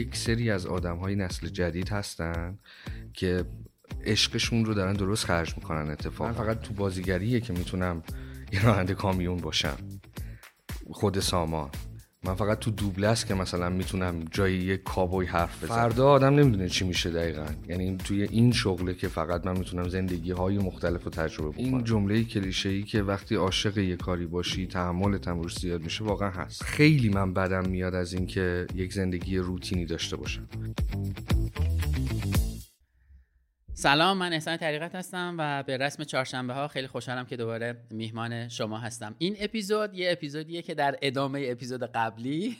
یک سری از آدم های نسل جدید هستن که عشقشون رو دارن درست خرج می‌کنن اتفاقا. من فقط تو بازیگریه که می‌تونم یه راننده کامیون باشم. خود سامان. من فقط تو دوبله است که مثلا می‌تونم جای یک کابوی حرف بزنم. فردا آدم نمی‌دونه چی میشه دقیقا. یعنی توی این شغله که فقط من می‌تونم زندگی های مختلف رو تجربه کنم این جمله کلیشه ای که وقتی عاشق یه کاری باشی تحملت هم روش زیاد میشه واقعا هست. خیلی من بدم میاد از اینکه یک زندگی روتینی داشته باشم. سلام من احسان طریقت هستم و به رسم چهارشنبه ها خیلی خوشحالم که دوباره میهمان شما هستم این اپیزود یه اپیزودیه که در ادامه اپیزود قبلی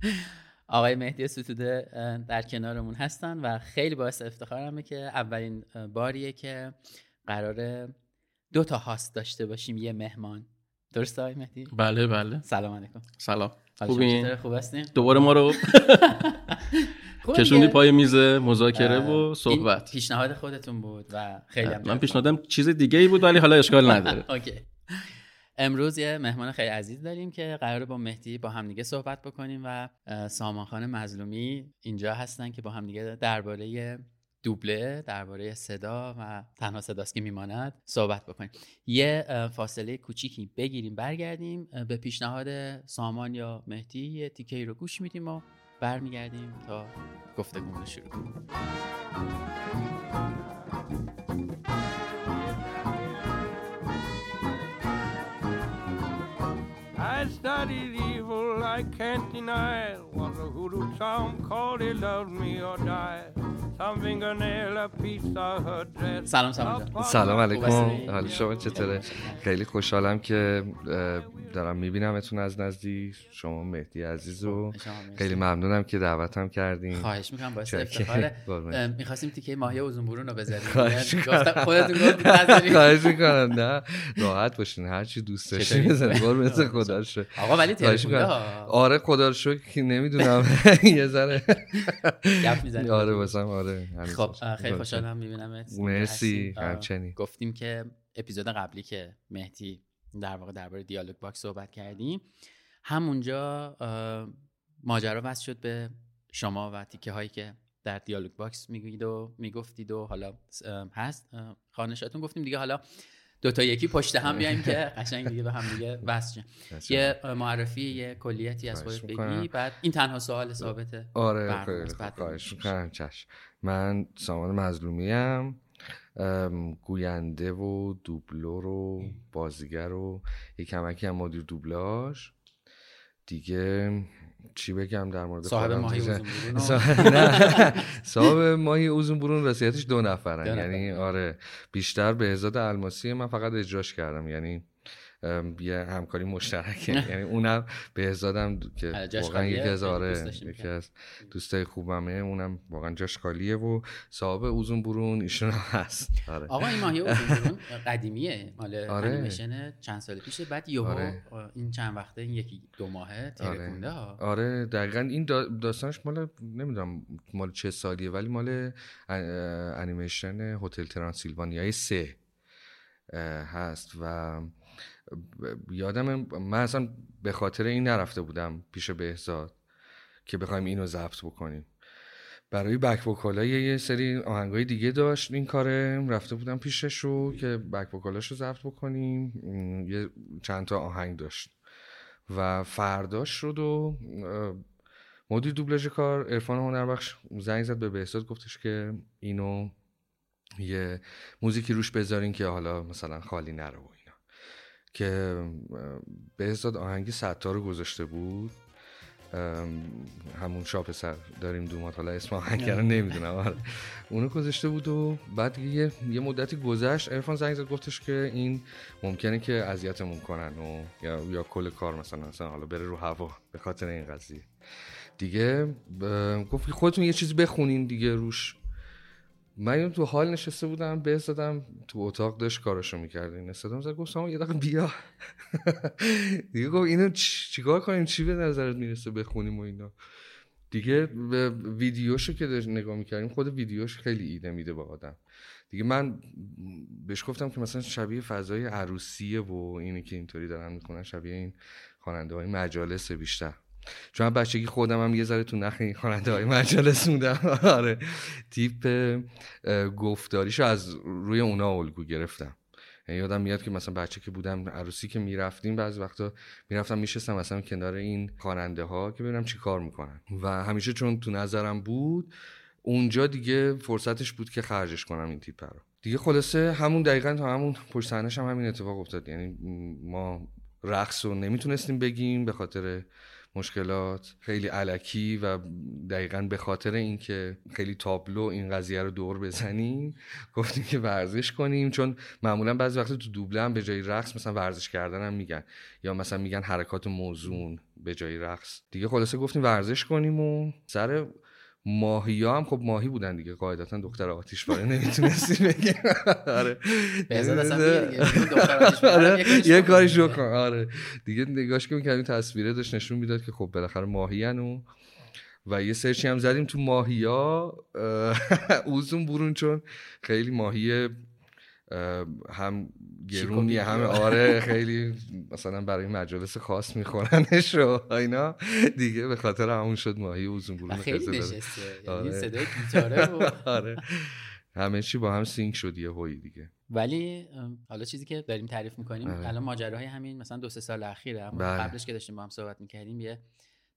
آقای مهدی ستوده در کنارمون هستن و خیلی باعث افتخارمه که اولین باریه که قرار دو تا هاست داشته باشیم یه مهمان درسته آقای مهدی؟ بله بله سلام علیکم سلام خوبین؟ خوب هستین؟ دوباره ما رو کشوندی پای میز مذاکره و صحبت. پیشنهاد خودتون بود و خیلی هم من پیشنهادم چیز دیگه ای بود ولی حالا اشکال نداره. امروز یه مهمان خیلی عزیز داریم که قرار با مهدی با همدیگه صحبت بکنیم و سامان خان مظلومی اینجا هستن که با همدیگه درباره دوبله درباره صدا و تنها صداست که میماند صحبت بکنیم. یه فاصله کوچیکی بگیریم برگردیم به پیشنهاد سامان یا مهدی یه تیکه رو گوش میدیم و برمیگردیم تا گفتگو رو شروع کنیم. I studied I can't deny it. Was a hoodoo Tom called he loved me or die. سلام سلام. سلام علیکم. حال شما چطوره؟ خیلی خوشحالم که دارم میبینمتون از نزدیک. شما مهدی عزیز و خیلی ممنونم که دعوتم کردین. خواهش می‌کنم باعث افتخاره. می‌خواستیم تیکه ماهی اوزون برون رو بذاریم. خودتون گفتید خواهش می‌کنم. نه. راحت باشین. هر چی دوست داشتین بزنید مثل خدا شو آقا ولی تلفن آره خدا رو شکر نمی‌دونم. یه ذره. آره واسم آره خب خیلی خوشحالم می‌بینم مرسی همچنین. گفتیم که اپیزود قبلی که مهدی در واقع درباره Dialogue Box صحبت کردیم همونجا ماجرا وصل شد به شما و تیکه هایی که در Dialogue Box میگید و می‌گفتید و حالا هست. خانشاتون گفتیم دیگه حالا دو تا یکی پشت هم بیایم که قشنگ دیگه به هم دیگه وصل یه معرفی یه کلیتی از خودت بگی بعد این تنها سوال ثابته آره خواهش می‌کنم. چشم من سامان مظلومی هم گوینده و دوبلور و بازیگر و یک کمکی هم مدیر دوبلاژ. دیگه چی بگم در مورد صاحب ماهی اوزون صاحب ماهی اوزون برون رسیتش دو نفرن. یعنی آره بیشتر به ازاد الماسی من فقط اجراش کردم. یعنی یه همکاری مشترکه یعنی اونم به ازادم که واقعا یکی از آره یکی از دوستای خوبمه. اونم واقعا جاش خالیه و صاحب اوزون برون ایشون هم هست. آره. آقا این ماهی اوزون قدیمیه. مال آره. انیمیشن چند سال پیشه. بعد یهو آره. این چند وقته این یکی دو ماهه ترکونده ها. آره دقیقا این داستانش مال نمی‌دونم مال چه سالیه ولی مال انیمیشن هتل ترانسیلوانیای سه هست. و یادم من اصلا به خاطر این نرفته بودم پیش بهزاد که بخوایم اینو ضبط بکنیم. برای بک وکالای یه سری آهنگای دیگه داشت این کاره. رفته بودم پیشش رو که بک وکالاش رو ضبط بکنیم. یه چند تا آهنگ داشت و فرداش شد و مدیر دوبلاژ کار عرفان هنربخش زنگ زد به بهزاد گفتش که اینو یه موزیکی روش بذارین که حالا مثلا خالی نره که بهزاد آهنگ ستار رو گذاشته بود. همون شاپ سر داریم دومات حالا اسم آهنگ رو نمی‌دونم. آره. اونو گذاشته بود و بعد یه, یه مدتی گذشت. ارفان زنگ زد گفتش که این ممکنه که اذیتمون کنن و یا, یا کل کار مثلا مثلا حالا بره رو هوا به خاطر این قضیه. دیگه گفت خودتون یه چیزی بخونین دیگه روش. من تو حال نشسته بودم به زدم تو اتاق داشت کارشو می‌کرد. این استادم زد گفت یه دقیقه بیا. دیگه گفت اینو چیکار کنیم؟ چی به نظرت می‌رسه بخونیم و اینا؟ دیگه ویدیوشو که نگاه می‌کردیم خود ویدیوش خیلی ایده میده با آدم. دیگه من بهش گفتم که مثلا شبیه فضای عروسیه و اینی که اینطوری دارن می‌کنن شبیه این خواننده های مجالس بیشتر. چون بچگی خودم هم یه ذره تو نخ این خواننده های مجلس بودم. آره. تیپ گفتاریشو از روی اونا الگو گرفتم. یعنی یادم میاد که مثلا بچه که بودم عروسی که می‌رفتیم بعضی وقتا می‌رفتم میشستم مثلا کنار این خواننده ها که ببینم چی کار می‌کنن. و همیشه چون تو نظرم بود اونجا دیگه فرصتش بود که خرجش کنم این تیپ رو. دیگه خلاصه همون دقیقا تا همون پشت هم همین اتفاق افتاد. یعنی ما رقص رو نمی‌تونستیم بگیم به خاطر مشکلات خیلی علکی و دقیقا به خاطر اینکه خیلی تابلو این قضیه رو دور بزنیم گفتیم که ورزش کنیم. چون معمولا بعضی وقت تو دوبله هم به جای رقص مثلا ورزش کردن هم میگن. یا مثلا میگن حرکات موزون به جای رقص. دیگه خلاصه گفتیم ورزش کنیم و سر ماهی هم خب ماهی بودن دیگه قاعدتا دختر آتیش باره نمی‌تونستی بگی آره. یه کاریش رو کن آره. دیگه نگاش که می‌کردیم تصویره داشت نشون می‌داد که خب بالاخره ماهی و و یه سرچی هم زدیم تو ماهی ها. اوزون برون چون خیلی ماهی هم گرونی همه آره خیلی مثلا برای مجالس خاص میخورنش و اینا دیگه به خاطر همون شد ماهی اوزون برون خیلی نشسته یعنی آره. صدای گیتاره آره همه چی با هم سینک شد یه هوی دیگه ولی حالا چیزی که داریم تعریف می‌کنیم آره. الان ماجراهای همین مثلا دو سه سال اخیره اما بله. قبلش که داشتیم با هم صحبت می‌کردیم یه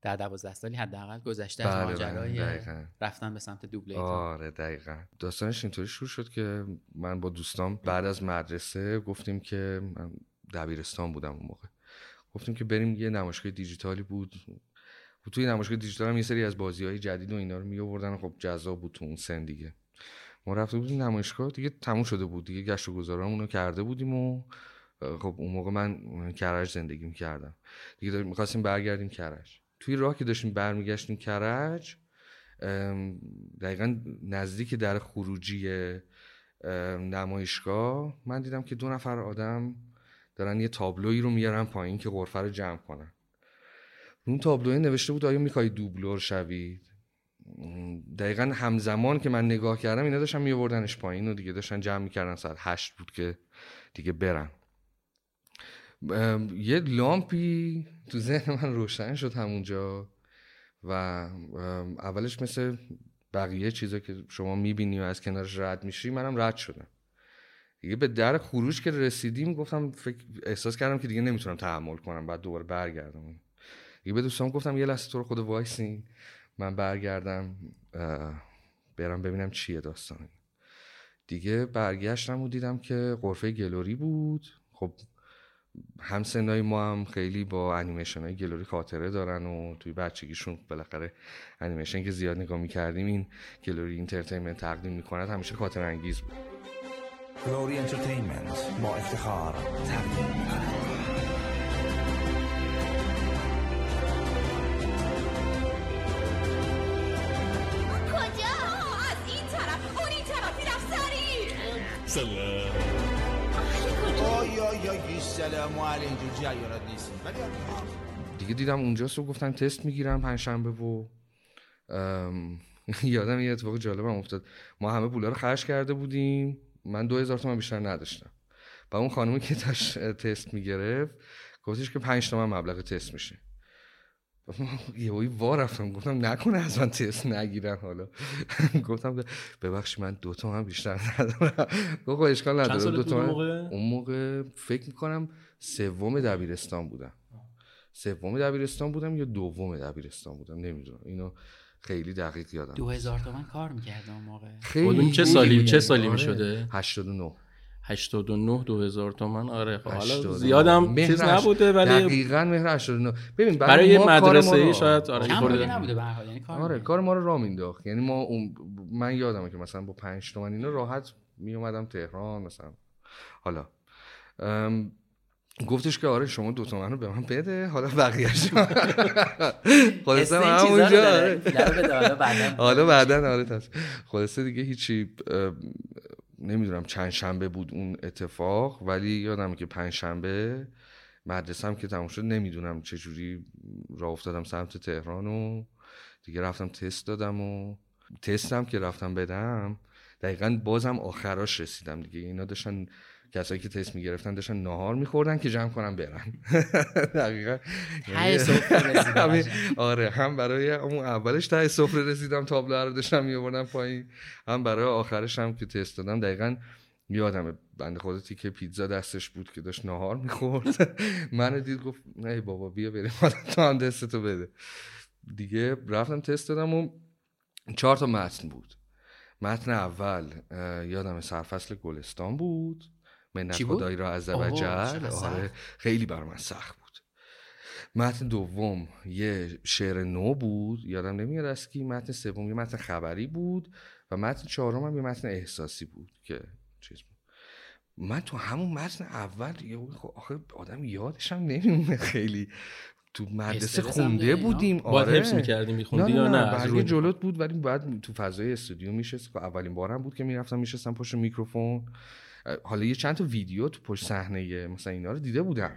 در دوازده سالی حداقل گذشته از بله، ماجرای بله، رفتن به سمت دوبله آره دقیقا. داستانش اینطوری شروع شد که من با دوستام بعد از مدرسه گفتیم که من دبیرستان بودم اون موقع. گفتیم که بریم یه نمایشگاه دیجیتالی بود. و توی نمایشگاه دیجیتال هم یه سری از بازی های جدید و اینا رو می آوردن خب جذاب بود تو اون سن دیگه. ما رفته بودیم نمایشگاه دیگه تموم شده بود دیگه. گشت و گذارمون رو کرده بودیم و خب اون موقع من کرج زندگی می‌کردم. دیگه می‌خواستیم برگردیم کرج توی راه که داشتیم برمیگشتیم کرج دقیقا نزدیک در خروجی نمایشگاه من دیدم که دو نفر آدم دارن یه تابلوی رو میارن پایین که غرفه رو جمع کنن. اون تابلوی نوشته بود آیا می‌خوای دوبلور شوید؟ دقیقا همزمان که من نگاه کردم اینا داشتن میوردنش پایین و دیگه داشتن جمع می‌کردن. ساعت هشت بود که دیگه برن. یه لامپی تو ذهن من روشن شد همونجا و اولش مثل بقیه چیزا که شما می‌بینی و از کنارش رد میشی منم رد شدم. دیگه به در خروج که رسیدیم گفتم فکر احساس کردم که دیگه نمی‌تونم تحمل کنم بعد دوباره برگردم. دیگه به دوستان گفتم یه لحظه تو رو خود وایسین من برگردم برم ببینم چیه داستان. دیگه برگشتم و دیدم که غرفه Glory بود. خب هم سنای ما هم خیلی با انیمیشن های Glory خاطره دارن و توی بچگیشون بالاخره انیمیشن که زیاد نگاه می‌کردیم این Glory Entertainment تقدیم می‌کند همیشه خاطر انگیز بود. Glory Entertainment با افتخار تقدیم می‌کند. سلام. دیگه دیدم اونجا رو گفتن تست می‌گیرم پنجشنبه و یادم یه اتفاق جالبم افتاد. ما همه پولا رو خرج کرده بودیم. من دو هزار تومن بیشتر نداشتم. و اون خانومی که تست می‌گرفت گفتش که پنج تومن مبلغ تست میشه. یه وا رفتم گفتم نکنه از من تست نگیرن حالا. گفتم ببخش من دو تا بیشتر ندارم. گفت خب اشکال نداره. دو تا اون موقع؟ فکر می‌کنم سوم دبیرستان بودم. سوم دبیرستان بودم یا دوم دبیرستان بودم؟ نمی‌دونم. اینو خیلی دقیق یادم دو هزار تومن کار می‌کردم اون موقع. خیلی چه سالی چه سالی می‌شده؟ 89 89 2000 تومن. آره خب حالا زیادم چیز نبوده ولی دقیقاً مهر 89 ببین برای یه مدرسه ای شاید آره کم نبوده به هر یعنی کار آره کار ما رو راه مینداخت. یعنی ما اون من یادمه که مثلا با 5 تومن اینا راحت می اومدم تهران مثلا. حالا. گفتش که آره شما دو تومن رو به من بده حالا بقیه‌اش خلاصه همونجا آره. حالا بعدا. آره خلاصه دیگه هیچی نمی‌دونم چند شنبه بود اون اتفاق ولی یادم که پنج شنبه مدرسم که تموم شد نمی‌دونم چجوری راه افتادم سمت تهران و دیگه رفتم تست دادم و تستم که رفتم بدم دقیقا بازم آخراش رسیدم دیگه. اینا داشتن کسایی که تست می‌گرفتن داشتن نهار میخوردن که جمع کنم برن. دقیقا. یعنی آره هم برای اون اولش ته سفره رسیدم تابلو رو داشتم میوردم پایین. هم برای آخرش هم که تست دادم. دقیقا یادم بنده خودتی که پیتزا دستش بود که داشت نهار می‌خورد. من دید گفت ای بابا بیا بریم. تو هم دستتو بده. دیگه رفتم تست دادم و چهار تا متن بود. متن اول یادم سرفصل گلستان بود. منت خدایی را از وجل آره خیلی بر من سخت بود. متن دوم یه شعر نو بود یادم نمیاد از کی. متن سوم یه متن خبری بود و متن چهارم هم یه متن احساسی بود که چیز بود. من تو همون متن اول خب آخه آدم یادشم نمیمونه. خیلی تو مدرسه خونده بودیم. آره. حفظ می‌کردیم میخوندی یا نه برگه جلوت بود ولی بعد تو فضای استودیو میشست. اولین بارم بود که می‌رفتم میشستم پشت میکروفون. حالا یه چند تا ویدیو تو پشت صحنه مثلا اینا رو دیده بودم.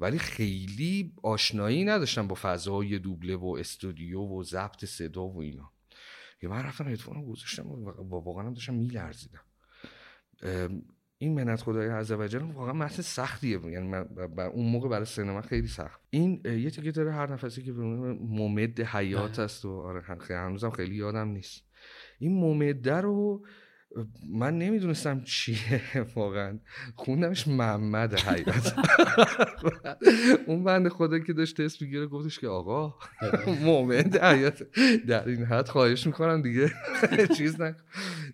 ولی خیلی آشنایی نداشتم با فضای دوبله و استودیو و ضبط صدا و اینا. یه من رفتم هدفون گذاشتم و واقعا داشتم میلرزیدم. این منت خدای عزوجل واقعا متن سختیه. یعنی من اون موقع برای سینما خیلی سخت. این یه تیکه داره هر نفسی که ممد حیات است و آره هنوزم خیلی یادم نیست. این ممده رو من نمی‌دونستم چیه واقعا. خوندمش محمد حیات. اون بند خدا که داشت تست می‌گیره گفتش که آقا مومنت حیات. در این حد خواهش می‌کنم دیگه. چیز نکن.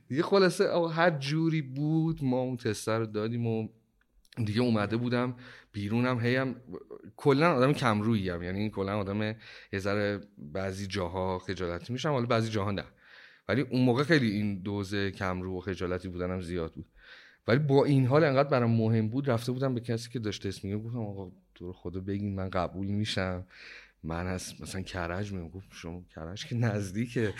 دیگه خلاصه هر جوری بود ما اون تست رو دادیم و دیگه اومده بودم بیرونم. هیم کلا آدم کم رویی هم. یعنی کلا آدم یه ذره بعضی جاها خجالتی میشم حالا بعضی جاها نه. ولی اون موقع خیلی این دوز کمرو و خجالتی بودنم زیاد بود. ولی با این حال انقدر برام مهم بود رفته بودم به کسی که داشته اسم میگه گفتم آقا تو خدا بگین من قبول میشم. من از مثلا کرج میگم. گفت شما کرج که نزدیکه.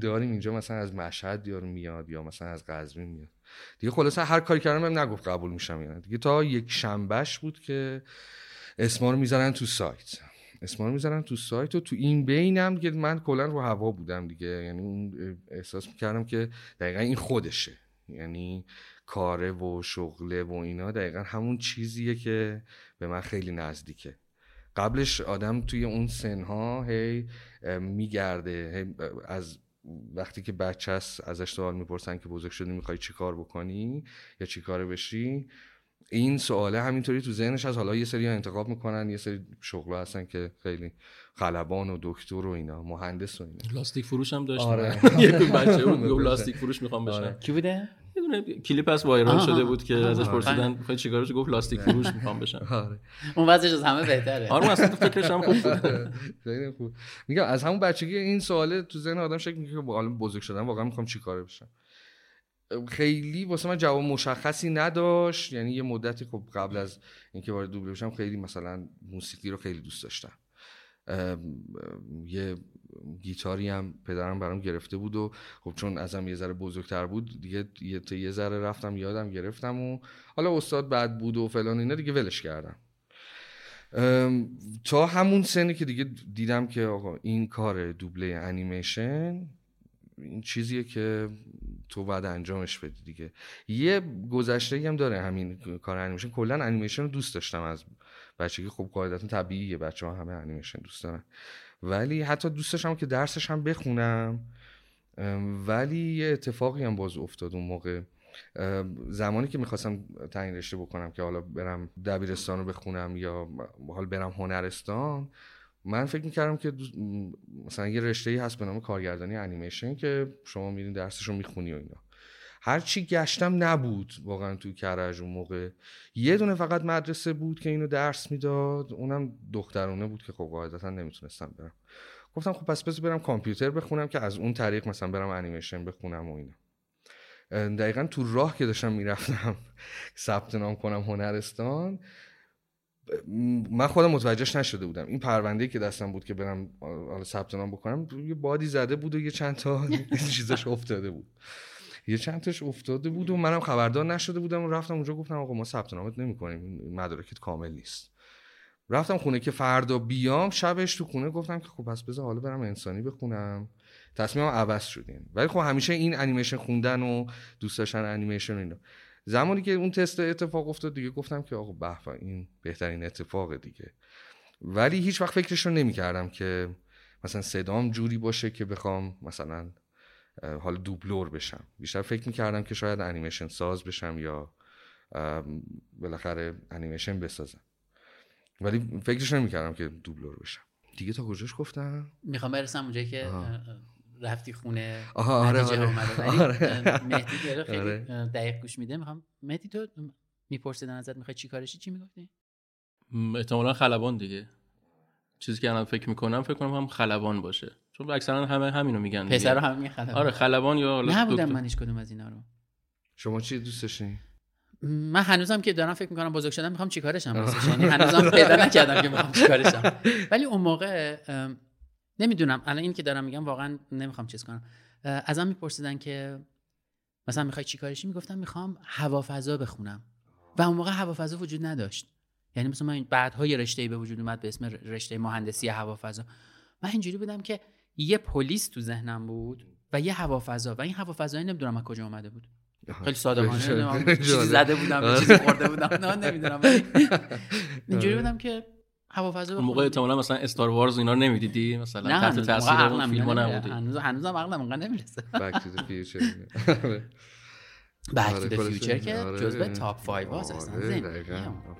داریم اینجا مثلا از مشهد یارو میاد یا مثلا از قزوین میاد. دیگه خلاصا هر کاری کردم هم نگفت قبول میشم یعنی دیگه تا یک شنبهش بود که اسما رو تو سایت. اسما رو می‌ذارن تو سایت و تو این بینم که من کلا رو هوا بودم دیگه. یعنی اون احساس می‌کردم که دقیقا این خودشه. یعنی کاره و شغله و اینا دقیقا همون چیزیه که به من خیلی نزدیکه. قبلش آدم توی اون سنها هی میگرده از وقتی که بچه ازش سوال می‌پرسن که بزرگ شدی می‌خوای چی کار بکنی یا چی کاره بشی این سواله همینطوری تو ذهنش از حالا یه سری انتخاب می‌کنن یه سری شغل هستن که خیلی خلبان و دکتر و اینا مهندس و اینا. لاستیک فروش هم داشت آره. یه بچه بود لاستیک فروش می‌خوام بشن آره. کی بوده؟ یه دونه کلیپ از وایرال شده بود که ازش پرسیدن می‌خوای چیکارش گفت لاستیک فروش می‌خوام بشن آره. اون وضعش از همه بهتره. آره اصلا تو فکرش هم خوب بود. خیلی خوب. میگم از همون بچگی این سواله تو ذهن آدم شکل میگه که بزرگ شدن واقعا می‌خوام چیکاره بشم؟ خیلی واسه من جواب مشخصی نداشت. یعنی یه مدتی خب قبل از اینکه وارد دوبله بشم خیلی مثلا موسیقی رو خیلی دوست داشتم. یه گیتاری هم پدرم برام گرفته بود و خب چون ازم یه ذره بزرگتر بود دیگه یه یه ذره رفتم یادم گرفتم و حالا استاد بعد بود و فلان اینا دیگه ولش کردم. تا همون سنی که دیگه دیدم که آقا این کار دوبله انیمیشن این چیزیه که تو بعد انجامش بدی دیگه. یه گذشته هم داره همین کار انیمیشن. کلا انیمیشن رو دوست داشتم از بچگی. خب قاعدتا طبیعیه بچه ها همه انیمیشن دوست دارن. ولی حتی دوست داشتم که درسش هم بخونم. ولی یه اتفاقی هم باز افتاد اون موقع. زمانی که می‌خواستم تعیین رشته بکنم که حالا برم دبیرستان رو بخونم یا حال برم هنرستان من فکر می‌کردم که مثلا یه رشته ای هست به نام کارگردانی انیمیشن که شما میرین درسش رو می‌خونی و اینا. هرچی گشتم نبود واقعا تو کرج اون موقع. یه دونه فقط مدرسه بود که اینو درس می‌داد. اونم دخترونه بود که خب قاعدتا نمی‌تونستم برم. گفتم خب پس بذار برم کامپیوتر بخونم که از اون طریق مثلا برم انیمیشن بخونم و اینا. دقیقا تو راه که داشتم می‌رفتم ثبت نام کنم هنرستان من خودم متوجهش نشده بودم. این پرونده که دستم بود که برم حالا ثبت نام بکنم یه بادی زده بود و یه چند تا چیزش افتاده بود. یه چند تاش افتاده بود و منم خبردار نشده بودم و رفتم اونجا گفتم آقا ما ثبت نامت نمی‌کنیم مدارکت کامل نیست. رفتم خونه که فردا بیام شبش تو خونه گفتم که خب پس بذار حالا برم انسانی بخونم. تصمیم عوض شدیم ولی خب همیشه این انیمیشن خوندن و دوست داشتن انیمیشن اینا. زمانی که اون تست اتفاق افتاد دیگه گفتم که آقا به این بهترین اتفاق دیگه. ولی هیچ وقت فکرش رو نمی‌کردم که مثلا صدام جوری باشه که بخوام مثلا حال دوبلور بشم. بیشتر فکر می‌کردم که شاید انیمیشن ساز بشم یا بالاخره انیمیشن بسازم. ولی فکرش نمی‌کردم که دوبلور بشم. دیگه تا کجاش گفتم؟ می‌خوام برسم اونجایی که رفتی خونه آره آره. آره. مهدی داره خیلی آره. دقیق گوش میده. می‌خوام مهدی تو میپرسیدن ازت می‌خوای چی کارشی؟ چی می‌گفتی؟ احتمالا خلبان دیگه. چیزی که الان فکر می‌کنم فکر کنم هم خلبان باشه. چون اکثرا همه همینو میگن پسر رو همه میگن خلبان. آره خلبان یا نبودم من هیچ کدوم از اینا رو. شما چی دوست داشتین من هنوزم که دارم فکر می‌کنم بزرگ شدم می‌خوام چیکارشم یعنی هنوزم پیدا نکردم که می‌خوام چیکارشم ولی اون موقع نمی‌دونم. الان این که دارم میگم واقعا نمی‌خوام چیز کنم. ازم میپرسیدن که مثلا می‌خوای چیکارشی می‌گفتم می‌خوام هوافضا بخونم. و اون موقع هوافضا وجود نداشت. یعنی مثلا من بعدها یه رشته به وجود اومد به اسم رشته مهندسی هوافضا. من اینجوری بودم که یه پلیس تو ذهنم بود و یه هوافضا و این هوافضایی نمی‌دونم از کجا اومده بود. خیلی صادقانه چیزی زده بودم چیزی خورده بودم. نه نمی‌دونم. اینجوری بودم که هوافضا اون موقع احتمالاً مثلا Star Wars اینا رو نمی‌دیدی؟ مثلا تحت تاثیر اون فیلم نبودی. هنوز هنوزم عقلم انقدر نمی‌رسه. Back to the Future Back to the Future که جزء top 5 هاست اصلا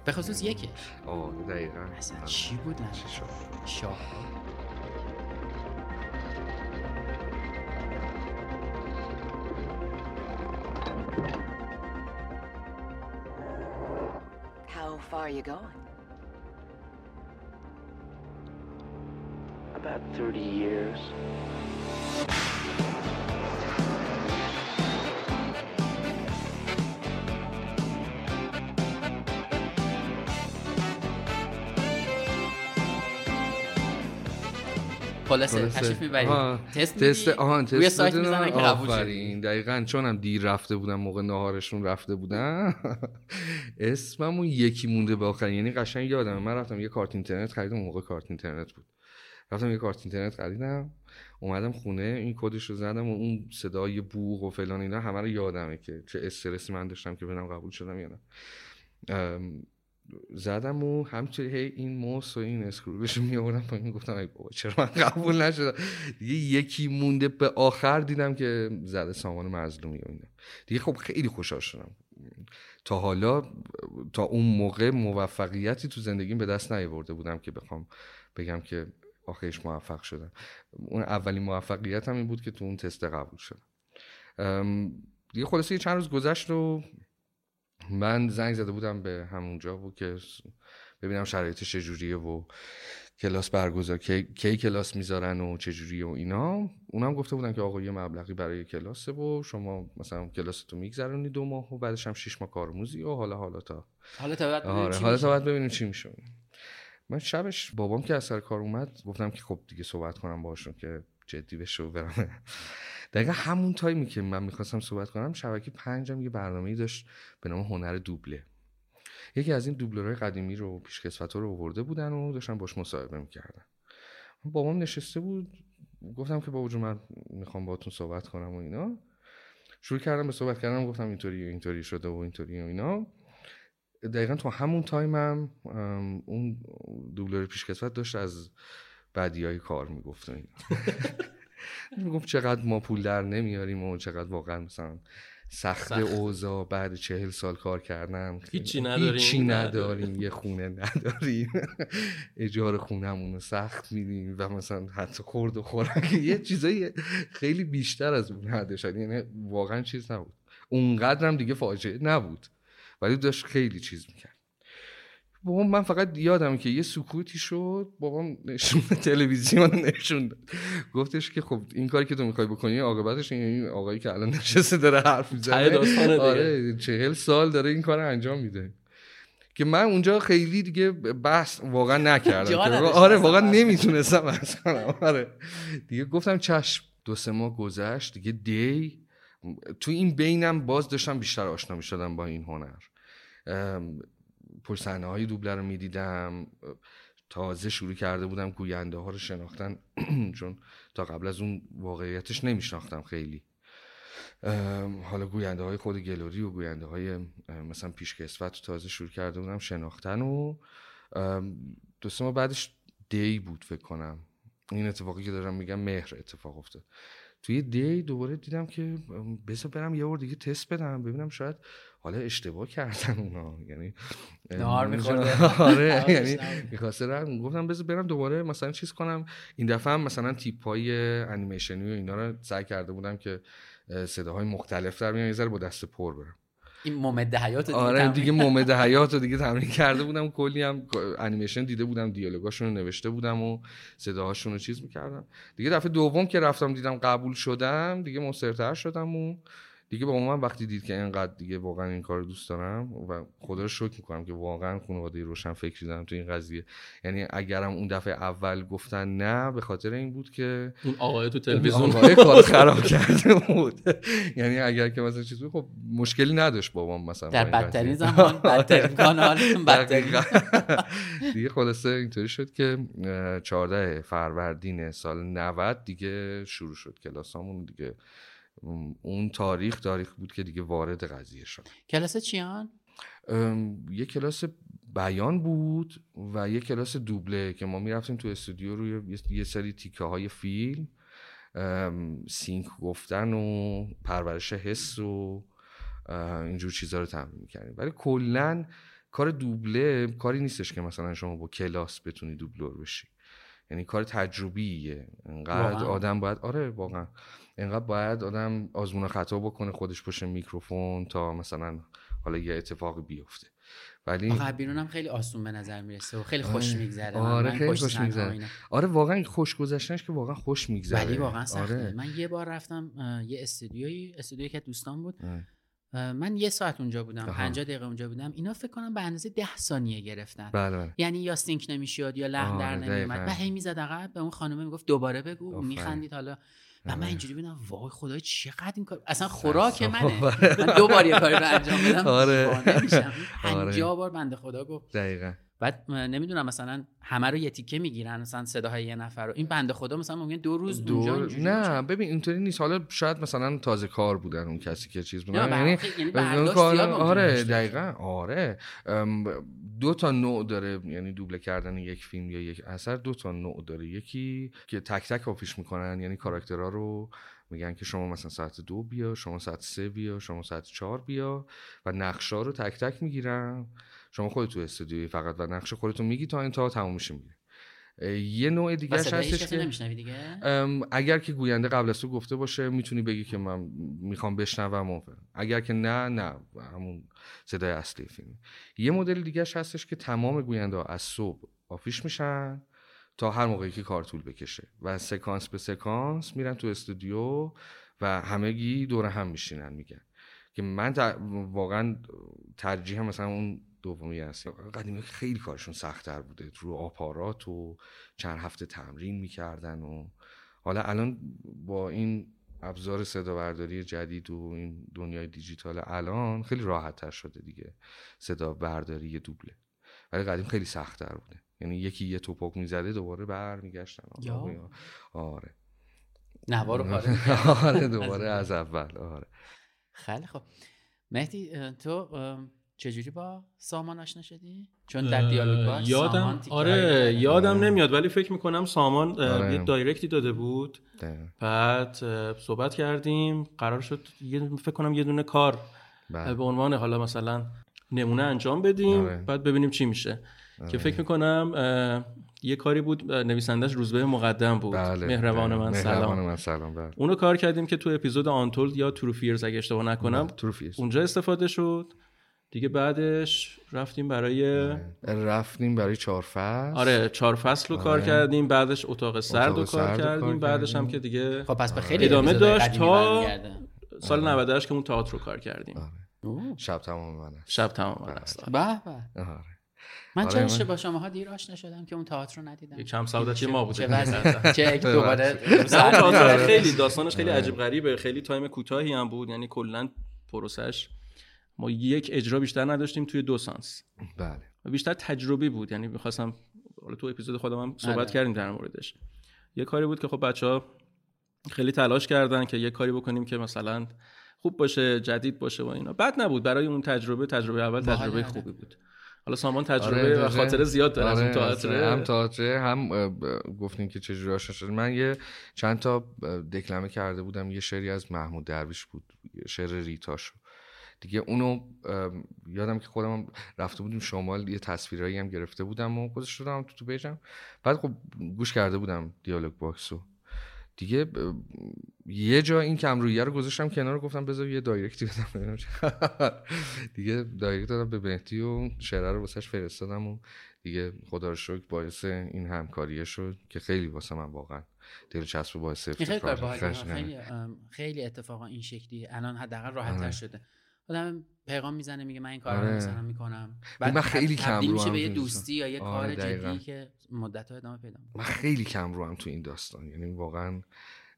به خصوص یکش. آه دقیقاً. اصلا چی بود؟ نه. شاه. How far are you going? About 30 years. خلاصه تشریف می‌بریم تست تست آهان تست روی سایت می‌زنن که قبول دقیقا چون هم دیر رفته بودم موقع نهارشون رفته بودم. اسممون یکی مونده به آخر یعنی قشنگ یادم من رفتم یه کارت اینترنت خریدم موقع کارت اینترنت بود. رفتم یه کارت اینترنت خریدم اومدم خونه این کدش رو زدم و اون صدای بوغ و فلان اینا همه رو یادمه که چه استرسی من داشتم که ببینم قبول شدم یا نه. زدم و همچنین هی این موس و این اسکرولش رو میآوردم پایین گفتم ای بابا چرا من قبول نشدم؟ دیگه یکی مونده به آخر دیدم که زده سامان مظلومی و اینا. دیگه خب خیلی خوشحال شدم. تا حالا تا اون موقع موفقیتی تو زندگیم به دست نیاورده بودم که بخوام بگم که آخرش موفق شدم اون اولین موفقیت هم این بود که تو اون تست قبول شدم. دیگه خلاصه چند روز گذشت و من زنگ زده بودم به همونجا بود که ببینم شرایطش چجوریه و کلاس برگزار کی, کی کلاس می‌ذارن و چجوریه و اینا. اونم گفته بودن که آقا یه مبلغی برای کلاسه و شما مثلا کلاستو میگذرونی دو ماه و بعدش هم شش ماه کارموزی و حالا حالا تا حالا تا بعد آره حالا تا بعد ببینیم چی میشه. من شبش بابام که از سر کار اومد گفتم که خب دیگه صحبت کنم باشون که جدی بشه و برم. دقیقا همون تایمی که من می‌خواستم صحبت کنم شبکه پنجم یه برنامه داشت به نام هنر دوبله. یکی از این دوبلرهای قدیمی رو پیشکسوت رو آورده بودن و داشتن باش مصاحبه می‌کردن. بابام نشسته بود گفتم که بابا جون من می‌خوام باهاتون صحبت کنم و اینا. شروع کردم به صحبت کردم گفتم اینطوری اینطوری شده و اینطوری و اینا. دقیقا تو همون تایمم هم اون دوبلر پیشکسوت داشت از بدی های کار می‌گفت و می‌گفت چقدر ما پول در نمیاریم و چقدر واقعا مثلا سخت اوضاع بعد چهل سال کار کردم. هیچی نداریم. هیچی نداریم یه خونه نداریم. اجاره خونمون رو سخت میدیم و مثلا حتی خورد و خوراک. یه چیزایی خیلی بیشتر از اون حد شد یعنی واقعا چیز نبود. اونقدرم دیگه فاجعه نبود. ولی داشت خیلی چیز می‌کرد. بابام من فقط یادم که یه سکوتی شد بابام نشون تلویزیون نشون داد. گفتش که خب این کاری که تو می‌خوای بکنی عاقبتش این آقایی که الان نشسته داره حرف می‌زنه. آره چهل سال داره این کار انجام میده. که من اونجا خیلی دیگه بحث واقعا نکردم. آره واقعا نمی‌تونستم بحث کنم. آره. دیگه گفتم چشم دو سه ماه گذشت دیگه دی. تو این بینم باز داشتم بیشتر آشنا می‌شدم با این هنر. پشت های دوبله رو می‌دیدم. تازه شروع کرده بودم گوینده ها رو شناختن. چون تا قبل از اون واقعیتش نمیشناختم خیلی. حالا گوینده های خود گلوری و گوینده های مثلا پیشکسوت تازه شروع کرده بودم شناختن و دو سه ماه بعدش دی بود فکر کنم. این اتفاقی که دارم میگم مهر اتفاق افتاد. توی دی دوباره دیدم که بذار برم یه بار دیگه تست بدم ببینم شاید حالا اشتباه کردن اونا. یعنی نهار میخورده آره یعنی می‌خواسته گفتم بذار برم دوباره مثلا چیز کنم. این دفعه هم مثلا تیپ های انیمیشنی و اینا رو سعی کرده بودم که صداهای مختلف در میان یه ذره با دست پر برم. این ممد حیات دیگه آره دیگه ممد حیات دیگه تمرین کرده بودم. کلی هم انیمیشن دیده بودم دیالوگاشون رو نوشته بودم و صداهاشون رو چیز می‌کردم. دیگه دفعه دوم که رفتم دیدم قبول شدم دیگه مصرتر شدم و دیگه با من وقتی دید که اینقدر دیگه واقعا این کار دوست دارم و خدا رو شکر می‌کنم که واقعا خانواده روشن فکر دیدم تو این قضیه. یعنی اگرم اون دفعه اول گفتن نه به خاطر این بود که اون آقای تو تلویزیون آقای کار خراب کرده بود. یعنی اگر که مثلا چیزی خب مشکلی نداشت بابام مثلا در بدترین زمان بدترین کانال بدترین. دیگه خلاصه اینطوری شد که 14 فروردین سال 90 دیگه شروع شد کلاسامون دیگه. اون تاریخ تاریخ بود که دیگه وارد قضیه شد. کلاس چیان؟ یه کلاس بیان بود و یه کلاس دوبله که ما می‌رفتیم تو استودیو روی یه سری تیکه های فیلم سینک گفتن و پرورش حس و اینجور چیزها رو تمرین می‌کردیم. ولی کلا کار دوبله کاری نیستش که مثلا شما با کلاس بتونی دوبلور بشی. یعنی کار تجربیه. انقدر آدم باید آره واقعا. اینقدر باید آدم آزمون خطا بکنه خودش پشت میکروفون تا مثلا حالا یه اتفاق بیفته. ولی آقا بیرون هم خیلی آسون به نظر می‌رسه و خیلی خوش آره. میگذره. آره خیلی خوش میگذره. آره واقعا خوش گذشتنش که واقعا خوش میگذره. ولی واقعا سخته. آره. من یه بار رفتم یه استودیوی استودیویی که دوستان بود. من یه ساعت اونجا بودم 50 دقیقه اونجا بودم. اینا فکر کنم به اندازه 10 ثانیه گرفتن. بله بله. یعنی یا سینک نمی‌شد یا لحن در نمیومد و هی می‌زد عقب به اون خانم می‌گفت دوباره بگو. میخندید حالا. و من اینجوری بودم وای خدای چقدر این کار اصلا خوراک منه. من دو بار یه کاری رو انجام بدم. آره. نمیشم. 50 بار بنده خدا گفت. دقیقاً. بعد نمی‌دونم مثلا همه رو یه تیکه می‌گیرن مثلا صداهای یه نفر رو. این بنده خدا مثلا ممکن دو روز دو... اونجا نه ببین اینطوری نیست. حالا شاید مثلا تازه کار بودن اون کسی که چیز بودن. یعنی یعنی کار... آره دقیقا. آره. دو تا نوع داره یعنی دوبله کردن یک فیلم یا یک اثر. دو تا نوع داره. یکی که تک تک آفیش می‌کنن یعنی کاراکترها رو میگن که شما مثلا ساعت دو بیا شما ساعت سه بیا شما ساعت چهار بیا و نقشا رو تک تک می‌گیرن. شما خودت تو استودیوی فقط و نقش خودتون میگی تا این تا تموم میشه میگه. یه نوع دیگه هستش که دیگه؟ اگر که گوینده قبل از تو گفته باشه می‌تونی بگی که من می‌خوام بشنوم اگر که نه نه همون صدای اصلی فیلم. یه مدل دیگه هستش که تمام گوینده از صبح آفیش میشن تا هر موقعی که کار طول بکشه. و سکانس به سکانس میرن تو استودیو و همگی دور هم میشینن میگن. که من واقعا ترجیح مثلا اون دومی هست. قدیمی خیلی کارشون سختتر بوده. رو آپارات و چند هفته تمرین می‌کردن و حالا الان با این ابزار صدا برداری جدید و این دنیای دیجیتال الان خیلی راحت تر شده دیگه. صدا برداری دوبله. ولی قدیم خیلی سختتر بوده. یعنی یکی یه توپک می‌زده دوباره برمیگشتن. آره. نوار آره. دوباره از اول آره. خیلی خب مهدی تو چجوری با سامان آشنا شدی؟ چون در دیالوگ باش یادم آره یادم نمیاد ولی فکر می‌کنم سامان آره. یه دایرکتی داده بود ده. بعد صحبت کردیم قرار شد فکر کنم یه دونه کار بله. به عنوان حالا مثلا نمونه انجام بدیم آره. بعد ببینیم چی میشه آره. که فکر می‌کنم یه کاری بود نویسندش روزبه مقدم بود. بله. مهربان من سلام, من سلام بله. اونو کار کردیم که تو اپیزود آنتولد یا تروفیرز اگه اشتباه نکنم اونجا استفاده شد. دیگه بعدش رفتیم برای رفتیم برای چهار فصل آره چهار فصل رو آره. کار کردیم بعدش اتاق سرد رو کار کردیم بعدش هم که دیگه خب پس به خیلی ادامه داشت تا سال 98 که اون تئاتر رو کار کردیم. آره. شب تمام من است. شب تمام من است. به به. آره. من چرا آره با شماها دیر آشنا شدم که اون تئاتر رو ندیدم. کم سعادتی ما بود. چه دوباره خیلی داستانش خیلی عجیب غریبه. خیلی time کوتاهی هم بود. یعنی کلا پروسش ما یک اجرا بیشتر نداشتیم توی دو سانس. بله. بیشتر تجربی بود. یعنی می‌خواستم حالا تو اپیزود خودم هم صحبت آره. کردیم در موردش. یه کاری بود که خب بچه ها خیلی تلاش کردن که یه کاری بکنیم که مثلا خوب باشه جدید باشه و اینا. بد نبود. برای اون تجربه تجربه اول تجربه خوبی بود. حالا سامان تجربه آره و خاطره زیاد داره آره از اون هم تئاتر هم گفتین که چجوری آشنا شد من یه چند تا دکلمه کرده بودم. یه شعری از محمود درویش بود. شعر ریتاشو. دیگه اونو یادم که خودم رفته بودیم شمال. یه تصویرایی هم گرفته بودم و گذاشته بودم تو تو بیجم بعد خب گوش کرده بودم دیالوگ باکسو. دیگه یه جا این کمرویه رو گذاشتم کنار رو گفتم بذار یه دایرکتی بدم دیگه دایرکت دادم به بهتی و شعره رو واسش فرستادم و دیگه خدا رو شکر باعث این همکاریه شد که خیلی واسه من واقعا دلچسب باعث خیلی خیلی. اتفاقا این شکلی الان حداقل راحت تر شده. آدم پیغام می‌زنه میگه من این کار رو آره. مثلا می‌کنم. بعد من خیلی کم رو میشه به یه دوستی یا یه آره کار جدی که مدت ها ادامه پیدا من خیلی کم رو هم تو این داستان. یعنی واقعا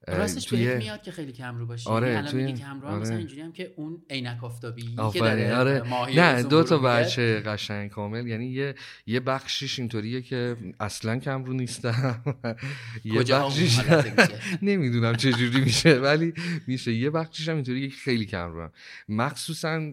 راستش توی... میاد که خیلی کم رو باشه آره یعنی الان توی... کم رو هم آره. اینجوری هم که اون عینک آفتابی که داره آره. نه دو تا بچه قشنگ کامل یعنی یه یه بخشیش اینطوریه که اصلا کم رو نیستم یه بخشیش نمی‌دونم چه جوری میشه ولی میشه یه بخشیش هم اینطوریه که خیلی کم رو. مخصوصا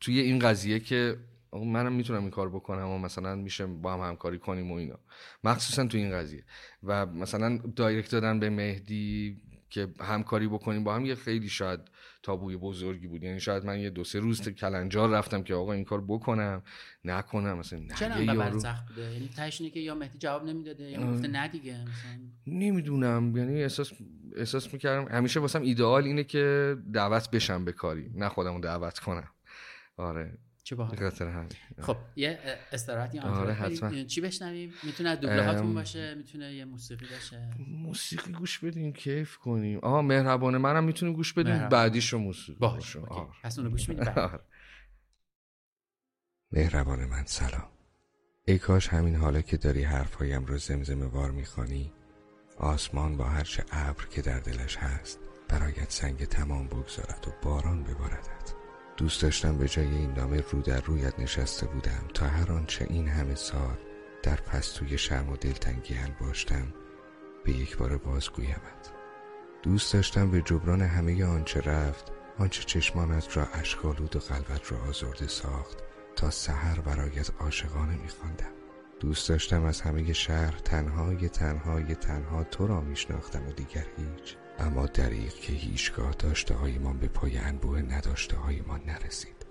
توی این قضیه که منم می‌تونم این کار بکنم و مثلا میشه با هم همکاری کنیم و اینا. مخصوصا تو این قضیه. و مثلا دایرکت دادن به مهدی که همکاری بکنیم با هم یه خیلی شاید تابوی بزرگی بود. یعنی شاید من یه دو سه روز کلنجار رفتم که آقا این کار بکنم نکنم مثلا نه چرا یارو... سخت بوده؟ یعنی تاش که یا مهدی جواب نمی‌داده یا گفته نه دیگه مثلا. نمی‌دونم. یعنی احساس احساس می‌کردم همیشه واسم ایدئال اینه که دعوت بشم به کاری نه خودمو دعوت کنم. آره. چه باحال. خب یه استراحتی آره حتما. چی بشنویم؟ می‌تونه دوبله هاتون باشه می‌تونه یه موسیقی باشه. موسیقی گوش بدیم کیف کنیم. آها مهربانه منم می‌تونیم گوش بدیم بعدیشو موسیقی باشه پس اونو گوش میدیم. آره. مهربان من سلام. ای کاش همین حالا که داری حرفهایم رو زمزمه وار می‌خوانی آسمان با هرچه ابر که در دلش هست برایت سنگ تمام بگذارد و باران بباردد دوست داشتم به جای این نامه رو در رویت نشسته بودم. تا هر آنچه این همه سال در پستوی شرم و دلتنگی باشتم به یک بار بازگویمت. دوست داشتم به جبران همه آنچه رفت آنچه چشمانت را اشکالود و قلبت را آزرده ساخت تا سحر برایت عاشقانه میخواندم. دوست داشتم از همه شهر تنهای تنهای تنها تو را میشناختم و دیگر هیچ. اما دریق که هیچگاه داشته هایمان به پای انبوه نداشته هایمان نرسید.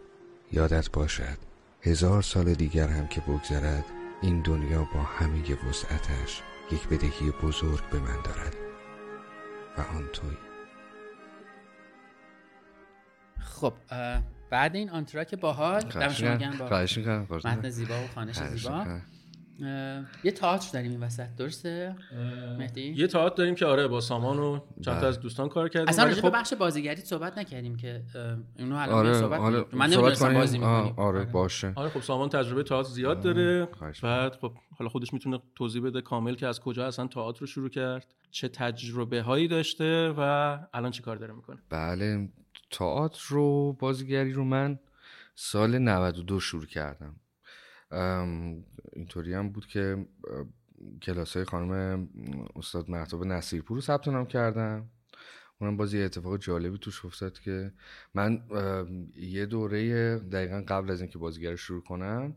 یادت باشد هزار سال دیگر هم که بگذرد این دنیا با همه وسعتش یک بدهی بزرگ به من دارد. و آن توی. خب بعد این آنتراک باحال. دم شما با متن زیبا و خانش زیبا. یه تئاتر داریم این وسط درسته؟ مهدی؟ یه تئاتر داریم که آره با سامان و چند تا از بله. دوستان کار کردیم. اصلا راجع خب... بخش بازیگری صحبت نکردیم که اینو الان آره، صحبت آره، من نمی‌دونستم بازی می‌کنی آره،, آره. باشه. آره خب سامان تجربه تئاتر زیاد داره. بعد خب حالا خودش می‌تونه توضیح بده کامل که از کجا اصلا تئاتر رو شروع کرد چه تجربه هایی داشته و الان چی کار داره می‌کنه. بله تئاتر رو بازیگری رو من سال 92 شروع کردم. اینطوری هم بود که کلاس های خانم استاد محتاب نصیرپور رو ثبت نام کردم اونم باز یه اتفاق جالبی توش افتاد که من یه دوره دقیقا قبل از اینکه بازیگر شروع کنم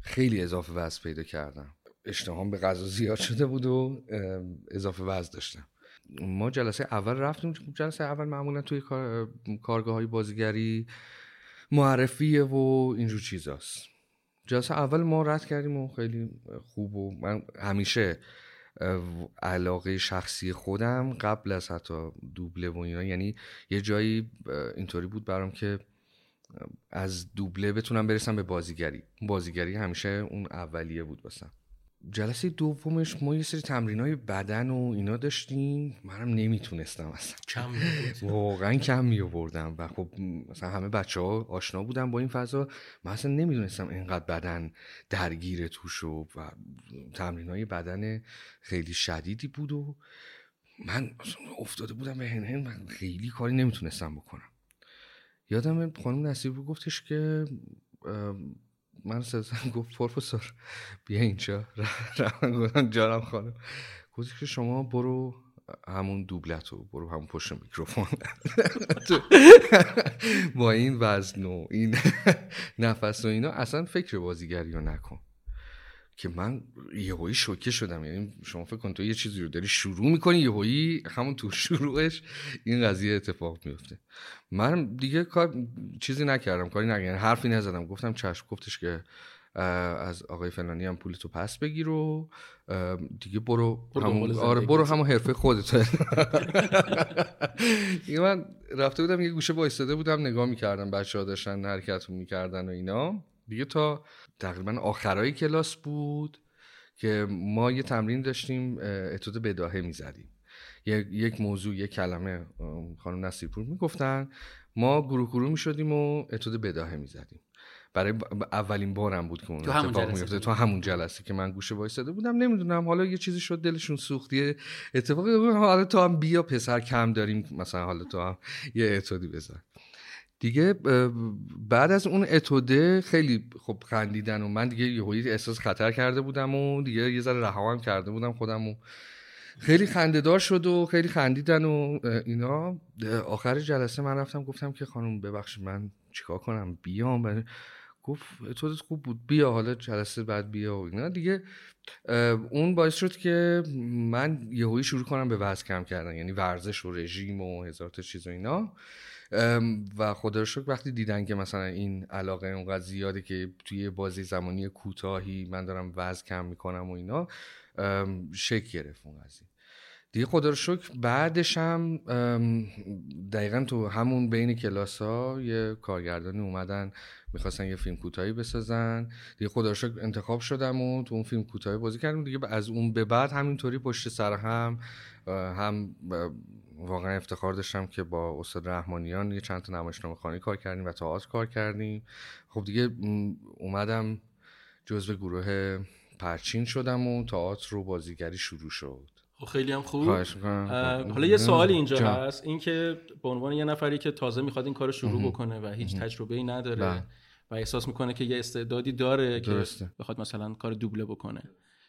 خیلی اضافه وزن پیدا کردم. اشتهام به غذا زیاد شده بود و اضافه وزن داشتم. ما جلسه اول رفتیم. جلسه اول معمولا توی کارگاه های بازیگری معرفیه و اینجور چیزاست. جلسه اول ما رد کردیم و خیلی خوب و من همیشه علاقه شخصی خودم قبل از حتی دوبله و اینا یعنی یه جایی اینطوری بود برام که از دوبله بتونم برسم به بازیگری. بازیگری همیشه اون اولیه بود واسم. جلسه دومش ما یه سری تمرین های بدن و اینا داشتیم. منم نمی‌تونستم اصلا. کم واقعا کم می آوردم و خب مثلا همه بچه ها آشنا بودن با این فضا. من اصلا نمی‌دونستم اینقدر بدن درگیر توش و, و تمرین های بدن خیلی شدیدی بود و من افتاده بودم به هن من خیلی کاری نمی‌تونستم بکنم. یادم خانم نصیب گفتش که من سزن گفت پروفسور بیا اینجا. رفتن گفتم جانم خانم. گفتی که شما برو همون دوبلتو برو همون پشت میکروفون. با این وزن و این نفس و اینا اصلا فکر بازیگری رو نکن. که من یهویی شوکه شدم. یعنی شما فکر کن تو یه چیزی رو داری شروع می‌کنی یهویی همون تو شروعش این قضیه اتفاق میفته من دیگه کار چیزی نکردم کاری نکردم. یعنی حرفی نزدم. گفتم چشم گفتش که از آقای فلانی هم پول تو پس بگیر و دیگه برو, همون آره برو همون حرفه خودت. من رفته بودم یه گوشه وایستاده بودم نگاه می‌کردم بچه ها داشتن حرکت می‌کردن و اینا. دیگه تا تقریبا آخرای کلاس بود که ما یه تمرین داشتیم اتود بداهه می‌زدیم. یک موضوع یک کلمه خانم نصیرپور می‌گفتن. ما گروه گروه می‌شدیم و اتود بداهه می‌زدیم. برای اولین بارم بود که اون اتفاق میفته تو همون جلسه که من گوشه وایساده بودم نمی‌دونم حالا یه چیزی شد دلشون سوختیه اتفاقی حالا تو هم بیا پسر کم داریم مثلا حالا تو هم یه اتودی بزن. دیگه بعد از اون اتوده خیلی خب خندیدن و من دیگه یه احساس خطر کرده بودم و دیگه یه ذره رها کرده بودم خودم و خیلی خندهدار شد و خیلی خندیدن و اینا. آخر جلسه من رفتم گفتم که خانم ببخشید من چیکار کنم؟ بیام. گفت تو خوب بود بیا حالا جلسه بعد بیا و اینا. دیگه اون باعث شد که من یهویی شروع کنم به وزن کم کردن یعنی ورزش و رژیم و هزار تا چیز و اینا. و خدا رو شکر وقتی دیدن که مثلا این علاقه اونقدر زیاده که توی بازی زمانی کوتاهی من دارم وزن کم می‌کنم و اینا شک گرفت اون قضیه. دیگه خدا رو شکر بعدش هم دقیقا تو همون بین کلاس ها یه کارگردانی اومدن می‌خواستن یه فیلم کوتاهی بسازن. دیگه خدا انتخاب شدم و تو اون فیلم کوتاهی بازی کردم. دیگه از اون به بعد همینطوری پشت سر هم هم واقعا افتخار داشتم که با استاد رحمانیان یه چند تا نمایشنامه خانی کار کردیم و تئاتر کار کردیم. خب دیگه اومدم جزو گروه پرچین شدم و تئاتر رو بازیگری شروع شد. خب خیلی هم خوب. حالا یه سوالی اینجا هست. این که به عنوان یه نفری که تازه می‌خواد این کار شروع بکنه و هیچ تجربه ای نداره. بله. و احساس می‌کنه که یه استعدادی داره که بخواد مثلا کار دوبله بکنه.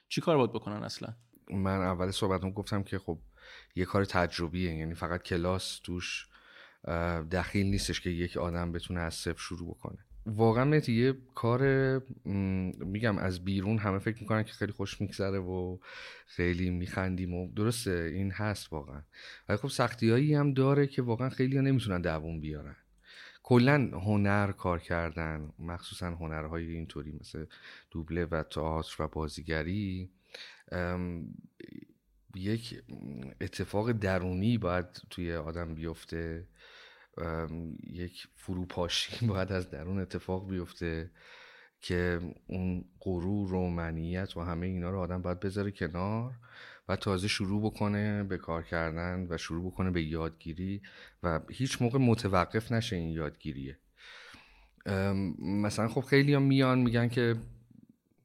چی کار باید بکنن اصلا؟ من اول صحبتم گفتم که خب یه کار تجربیه یعنی فقط کلاس توش دخیل نیستش که یک آدم بتونه از صفر شروع بکنه. واقعا یه کار میگم از بیرون همه فکر می‌کنن که خیلی خوش میگذره و خیلی میخندیم و درسته این هست واقعا. ولی خب سختی هایی هم داره که واقعا خیلی ها نمی‌تونن دووم بیارن. کلا هنر کار کردن مخصوصا هنرهای اینطوری مثل دوبله و تئاتر و بازیگری. یک اتفاق درونی باید توی آدم بیفته. یک فروپاشی باید از درون اتفاق بیفته که اون غرور و منیت و همه اینا رو آدم باید بذاره کنار. و تازه شروع بکنه به کار کردن و شروع بکنه به یادگیری و هیچ موقع متوقف نشه این یادگیریه. مثلا خب خیلی هم میان میگن که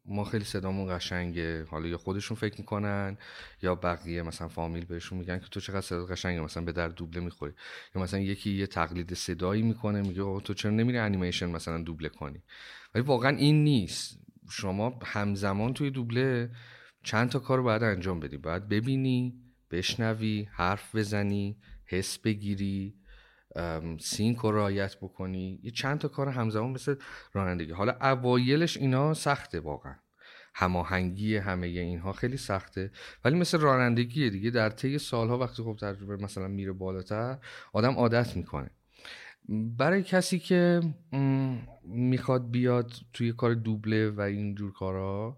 ما خیلی صدامون قشنگه حالا یا خودشون فکر می‌کنن یا بقیه مثلا فامیل بهشون میگن که تو چقدر صدا قشنگه مثلا به در دوبله می‌خوری. یا مثلا یکی یه تقلید صدایی می‌کنه میگه تو چرا نمیری انیمیشن مثلا دوبله کنی؟ ولی واقعا این نیست. شما همزمان توی دوبله چند تا کار باید انجام بدی؟ باید ببینی بشنوی حرف بزنی حس بگیری سینک رو رعایت بکنی. یه چند تا کار همزمان مثل رانندگی. حالا اوایلش اینا سخته واقعا. هماهنگی همه اینها خیلی سخته. ولی مثل رانندگی دیگه. در طی سالها وقتی خب تجربه مثلا میره بالاتر آدم عادت می‌کنه. برای کسی که می‌خواد بیاد توی کار دوبله و اینجور کارا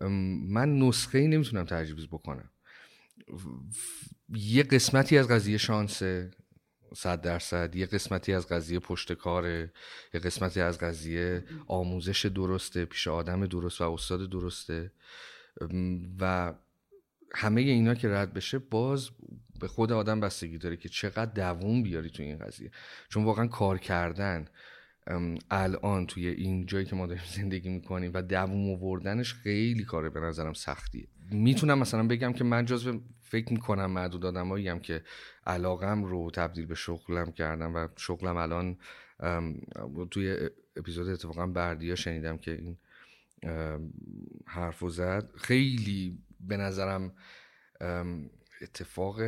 من نسخه ای نمی‌تونم تجویز بکنم. یه قسمتی از قضیه شانسه صد درصد یه قسمتی از قضیه پشت کاره یه قسمتی از قضیه آموزش درسته پیش آدم درست و استاد درسته. و همه اینا که رد بشه باز به خود آدم بستگی داره که چقدر دووم بیاری تو این قضیه. چون واقعا کار کردن الان توی این جایی که ما داریم زندگی می‌کنیم و دووم آوردنش خیلی کاره به نظرم سختیه. می‌تونم مثلا بگم که من جزو فکر می‌کنم معدود آدمایی هم که علاقم رو تبدیل به شغلم کردم و شغلم الان توی اپیزود اتفاقا بردیا شنیدم که این حرف زد. خیلی به نظرم اتفاق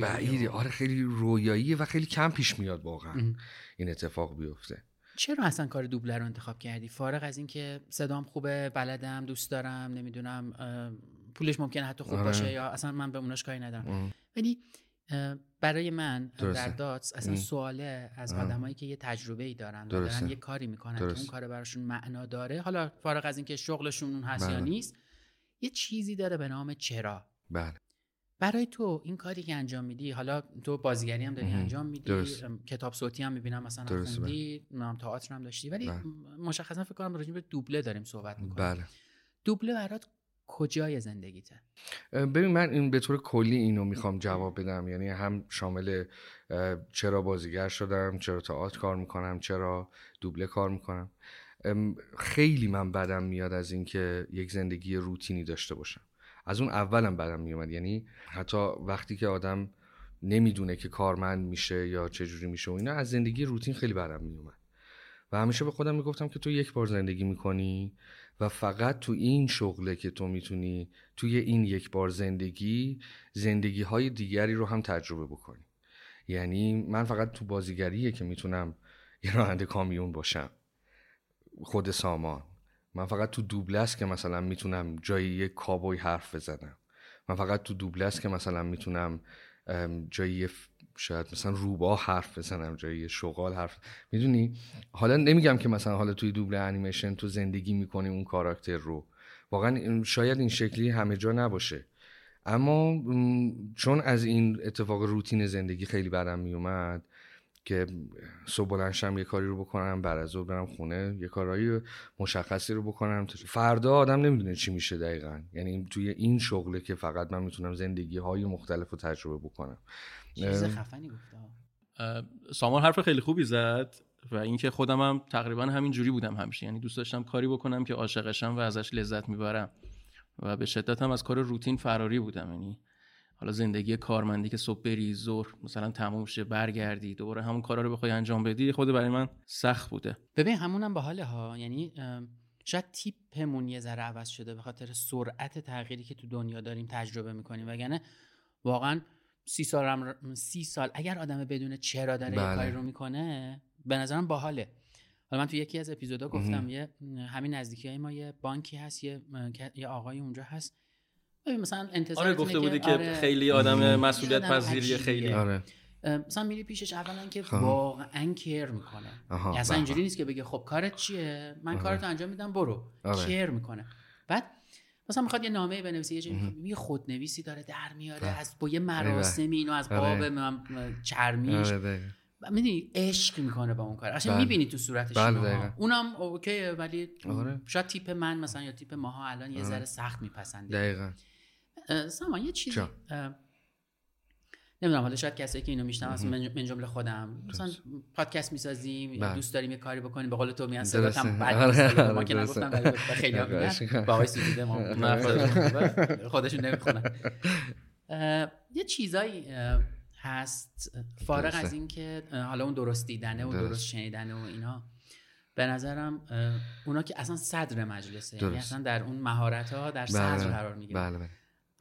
بعیدی آره خیلی رویاییه و خیلی کم پیش میاد واقعا. این اتفاق بیفته. چرا اصلا کار دوبله رو انتخاب کردی؟ فارغ از اینکه صدام خوبه بلدم دوست دارم نمی‌دونم پولش ممکنه حتی خوب آره. باشه یا اصلا من به اوناش کاری ندارم. ولی برای من در داتس اصلا سواله از آدمایی که یه تجربه ای دارن دارن یه کاری می‌کنن که اون کار براشون معنا داره. حالا فارغ از اینکه شغلشون اون هست یا بله. نیست یه چیزی داره به نام چرا. بله. برای تو این کاری که انجام میدی حالا تو بازیگری هم داری انجام میدی کتاب صوتی هم می‌بینم مثلا خوندی نام تئاتر هم داشتی ولی بله. مشخصا فکر کنم راجع به دوبله داریم صحبت می‌کنیم. بله. دوبله برات کجای زندگیته؟ ببین من این به طور کلی اینو می‌خوام جواب بدم. یعنی هم شامل چرا بازیگر شدم چرا تئاتر کار می‌کنم چرا دوبله کار می‌کنم. خیلی من بدم میاد از اینکه یک زندگی روتینی داشته باشم. از اون اولم بدم میومد. یعنی حتی وقتی که آدم نمی‌دونه که کارمند میشه یا چجوری میشه و اینا از زندگی روتین خیلی بدم میومد. و همیشه به خودم می‌گفتم که تو یک بار زندگی می‌کنی و فقط تو این شغله که تو می‌تونی توی این یک بار زندگی زندگی های دیگری رو هم تجربه بکنی. یعنی من فقط تو بازیگریه که می‌تونم یه راننده کامیون باشم. خود سامان. من فقط تو دوبله که مثلا می‌تونم جای یک کابوی حرف بزنم. من فقط تو دوبله که مثلا می‌تونم جای شاید مثلا روبا حرف بزنم جای شغال حرف می‌دونی؟ حالا نمیگم که مثلا حالا توی دوبله انیمیشن تو زندگی می‌کنی اون کاراکتر رو. واقعا شاید این شکلی همه جا نباشه. اما چون از این اتفاق روتین زندگی خیلی برم میومد که صبح بلنشم یه کاری رو بکنم بعد از ظهر برم خونه یه کارهایی مشخصی رو بکنم. فردا آدم نمی‌دونه چی میشه دقیقا. یعنی توی این شغله که فقط من می‌تونم زندگی های مختلف رو تجربه بکنم. چیز خفنی گفته سامان حرف خیلی خوبی زد و اینکه خودم هم تقریبا همین جوری بودم همیشه. یعنی دوست داشتم کاری بکنم که عاشقشم و ازش لذت می‌برم. و به شدت هم از کار روتین فراری بودم. یعنی حالا زندگی کارمندی که صبح بری ظهر مثلا تموم شه برگردی دوباره همون کارا رو بخوای انجام بدی خود برای من سخت بوده. ببین همونم باحاله ها یعنی شاید تیپمون یه ذره عوض شده به خاطر سرعت تغییری که تو دنیا داریم تجربه می‌کنیم. وگرنه واقعا سی سال هم سی سال اگر آدم بدونه چرا داره بله. کاری رو می‌کنه به نظرم باحاله. حالا من تو یکی از اپیزودا گفتم یه همین نزدیکی های ما یه بانکی هست یه, یه آقای اونجا هست مثلا انتظار آره گفته بودی که آره خیلی آدم مسئولیت پذیری خیلی. آره. مثلا میری پیشش اولا که خب. واقعا کیر می‌کنه. یعنی اصلا اینجوری نیست که بگه خب کارت چیه؟ من آره. کارتو انجام میدم برو. آره. کیر می‌کنه. بعد مثلا می‌خواد یه نامه بنویسه یه یه خودنویسی داره در میاره از با یه مراسمی اینو از باب آره. چرمیش می‌دونی عشق می‌کنه با اون کار. اصلا بله. می‌بینی تو صورتش بله اونم اوکیه ولی آره. شاید تیپ من مثلا یا تیپ ماها الان یه ذره سخت میپسنده دقیقا. سامان یه چیزی نمی‌دونم حالا شاید کسایی که اینو میشنم من جمله خودم. مثلا پادکست می‌سازیم بله. دوست داریم یه کاری بکنیم به قول تو میان صدات هم بد آره، ما که نگفتم خیلی میگن با آقای سوزیده ما خودشون نمی‌خونن. یه چیزایی هست. فارغ از اینکه حالا اون درست دیدنه و درست شنیدنه و اینا به نظرم اونا که اصلا صدر مجلسه. یعنی اصلا در اون مهارت ها در صدر بله. قرار می‌گیره بله بله.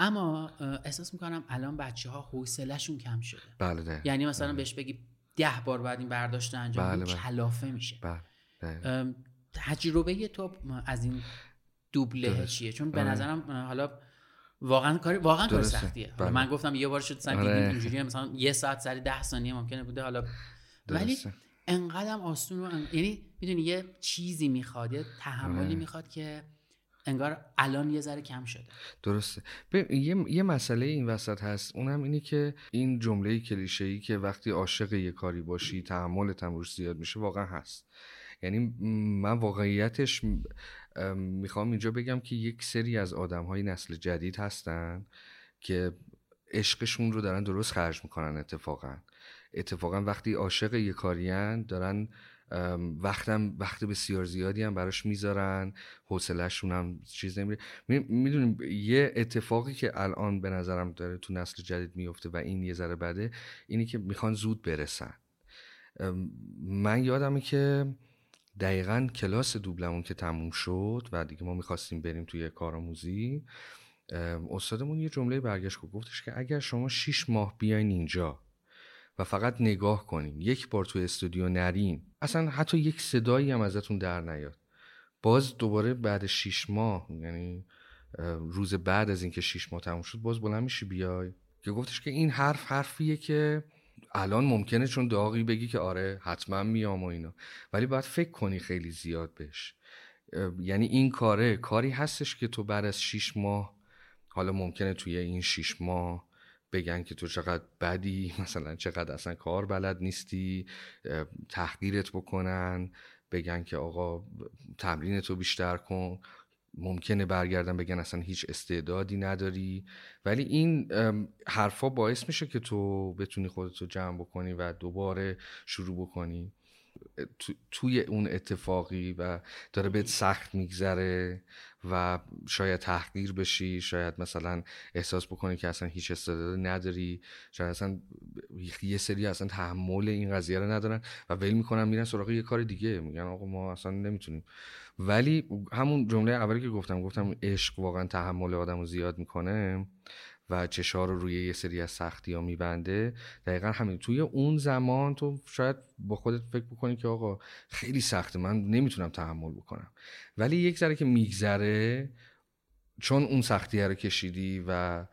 اما احساس می‌کنم الان بچه ها حوصلهشون کم شده بله ده. یعنی مثلا بله. بهش بگی ده بار بعد این برداشت انجام بله بله. کلافه میشه بله. تجربه تو از این دوبله چیه چون به نظرم حالا واقعا کاری واقعا کار سختیه بله. من گفتم یه بار شد سن آره. اینجوری مثلا یه ساعت سر ده ثانیه ممکنه بوده حالا ولی انقدرم آسون و یعنی می‌دونی یه چیزی می‌خواد یه تحملی آره. می‌خواد که انگار الان یه ذره کم شده. درسته. یه،, یه مسئله این وسط هست. اونم اینه که این جمله کلیشه ای که وقتی عاشق یه کاری باشی تحملت هم روش زیاد میشه واقعا هست. یعنی من واقعیتش می‌خوام اینجا بگم که یک سری از آدم های نسل جدید هستن که عشقشون رو دارن درست خرج می‌کنن اتفاقا. اتفاقا وقتی عاشق یه کاریان دارن وقتم وقت بسیار زیادی هم براش می‌ذارن. حوصلهشون هم چیز نمیره. می‌دونیم یه اتفاقی که الان به نظرم داره تو نسل جدید میفته و این یه ذره بده اینی که می‌خوان زود برسن. من یادمه که دقیقا کلاس دوبلمون که تموم شد و دیگه ما می‌خواستیم بریم توی کارآموزی استادمون یه جمله برگشت گفتش که اگر شما شیش ماه بیاین اینجا و فقط نگاه کنین یک بار تو استودیو نرین. اصلا حتی یک صدایی هم ازتون در نیاد. باز دوباره بعد شیش ماه یعنی روز بعد از اینکه شیش ماه تموم شد باز بلند میشی بیای. که گفتش که این حرف حرفیه که الان ممکنه چون داغی بگی که آره حتما میام و اینا. ولی باید فکر کنی خیلی زیاد بهش. یعنی این کاره کاری هستش که تو بعد از شیش ماه حالا ممکنه توی این شیش ماه بگن که تو چقدر بدی مثلا چقدر اصلا کار بلد نیستی تحقیرت بکنن بگن که آقا تمرین تو بیشتر کن. ممکنه برگردن بگن اصلا هیچ استعدادی نداری. ولی این حرفا باعث میشه که تو بتونی خودتو جمع بکنی و دوباره شروع بکنی. توی اون اتفاقی و داره بهت سخت میگذره و شاید تحقیر بشی شاید مثلا احساس بکنی که اصلا هیچ استعداد نداری شاید اصلا یه سری اصلا تحمل این قضیه رو ندارن و ول می‌کنن میرن سراغ یه کار دیگه. میگن آقا ما اصلا نمی‌تونیم. ولی همون جمله اولی که گفتم گفتم عشق واقعا تحمل آدم رو زیاد می‌کنه. و چشار رو روی یه سری از سختی ها میبنده. دقیقا همین. توی اون زمان تو شاید با خودت فکر بکنی که آقا خیلی سخته من نمی‌تونم تحمل بکنم. ولی یک ذره که میگذره چون اون سختی رو کشیدی و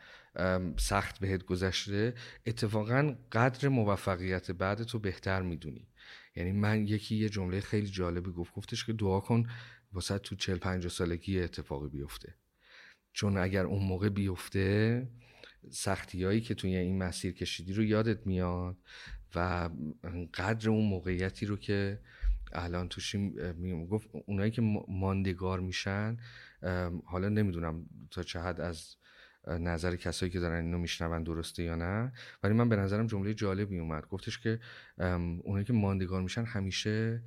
سخت بهت گذشته اتفاقا قدر موفقیت بعد تو بهتر می‌دونی. یعنی من یکی یه جمله خیلی جالبی گفت. گفتش که دعا کن واسه تو چل سالگی اتفاقی بیفته. چون اگر اون موقع بیفته سختی هایی که توی این مسیر کشیدی رو یادت میاد و قدر اون موقعیتی رو که الان توشیم گفت اونایی که ماندگار میشن حالا نمی‌دونم تا چه حد از نظر کسایی که دارن اینو میشنون درسته یا نه ولی من به نظرم جمله جالبی اومد. گفتش که اونایی که ماندگار میشن همیشه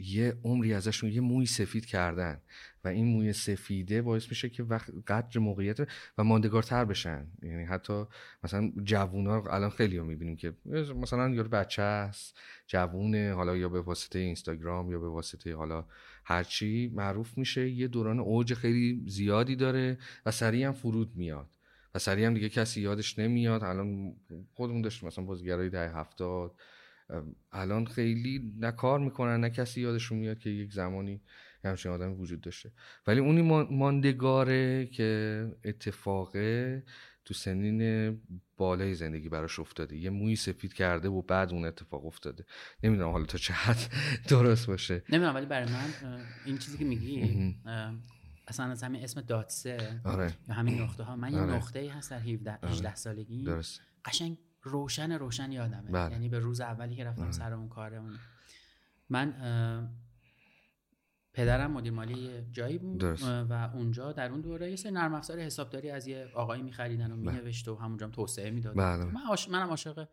یه عمری ازشون یه موی سفید کردن و این موی سفیده باعث میشه که وقت قدر موقعیت و ماندگارتر بشن. یعنی حتی مثلا جوونا الان خیلی رو می‌بینیم که مثلا یارو بچه هست جوونه حالا یا به واسطه اینستاگرام یا به واسطه حالا هرچی معروف میشه یه دوران اوج خیلی زیادی داره و سریع هم فرود میاد. و سریع هم دیگه کسی یادش نمیاد. الان خودمون داشتیم مثلا بازیگرای ده هفتاد. الان خیلی نه کار می‌کنن نه کسی یادشون میاد که یک زمانی همچین آدمی وجود داشته ولی اونی ماندگاره که اتفاقه تو سنین بالای زندگی براش افتاده یه موی سفید کرده و بعد اون اتفاق افتاده نمی‌دونم حالا تا چه حد درست باشه نمی‌دونم ولی برای من این چیزی که میگی اصلا از همین اسم داتسه آره. یا همین نقطه ها من یه آره. نقطه ای هست در 17 آره. سالگی درست. قشنگ روشن روشن یادمه بله. یعنی به روز اولی که رفتم سر اون کاره من پدرم مدیر مالی جایی بود و اونجا در اون دوره یه سری نرم افزار حسابداری از یه آقایی میخریدن و بله. مینوشت و همونجا هم توسعه می‌داد بله. من منم عاشق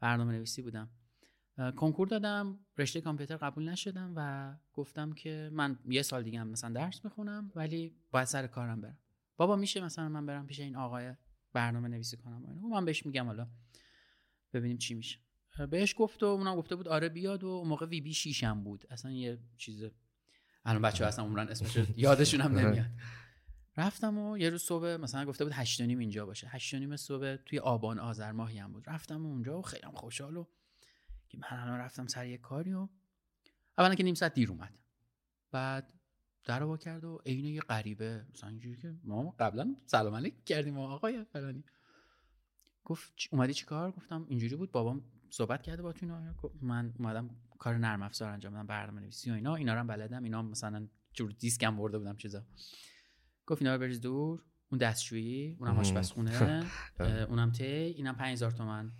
برنامه نویسی بودم کنکور دادم رشته کامپیوتر قبول نشدم و گفتم که من یه سال دیگه هم مثلا درس بخونم ولی باید سر کارم برم بابا میشه مثلا من برم پیش این آقای برنامه نویسی کنم و من بهش میگم حالا ببینیم چی میشه. بهش گفت و اونم گفته بود آره بیاد و موقع وی بی شیشم بود. اصلا یه چیز الان بچه اصلا عمرن اسمش یادشون هم نمیاد. رفتم و یه روز صبح مثلا گفته بود هشت نیم اینجا باشه. هشت نیم صبح توی آبان آذر ماهی هم بود. رفتم اونجا و خیلی خوشحال و که من الان رفتم سر یه کاری و اولا که نیم ساعت دیر اومد. بعد در با کرد و عین یه غریبه. مثلا اینجوری که ما قبلا سلام علیک کردیم آقای فلانی. گفت اومدی چی کار گفتم اینجوری بود. بابام صحبت کرده با تو من اومدم کار نرم افزار انجام بدم برنامه نویسی و اینا. اینا رو هم بلدم. اینا مثلا جور دیسکم برده بودم چیزا. گفت اینا رو بریز دور. اون دستشویی اونم آشپزخونه. اونم تی اینم 5000 تومن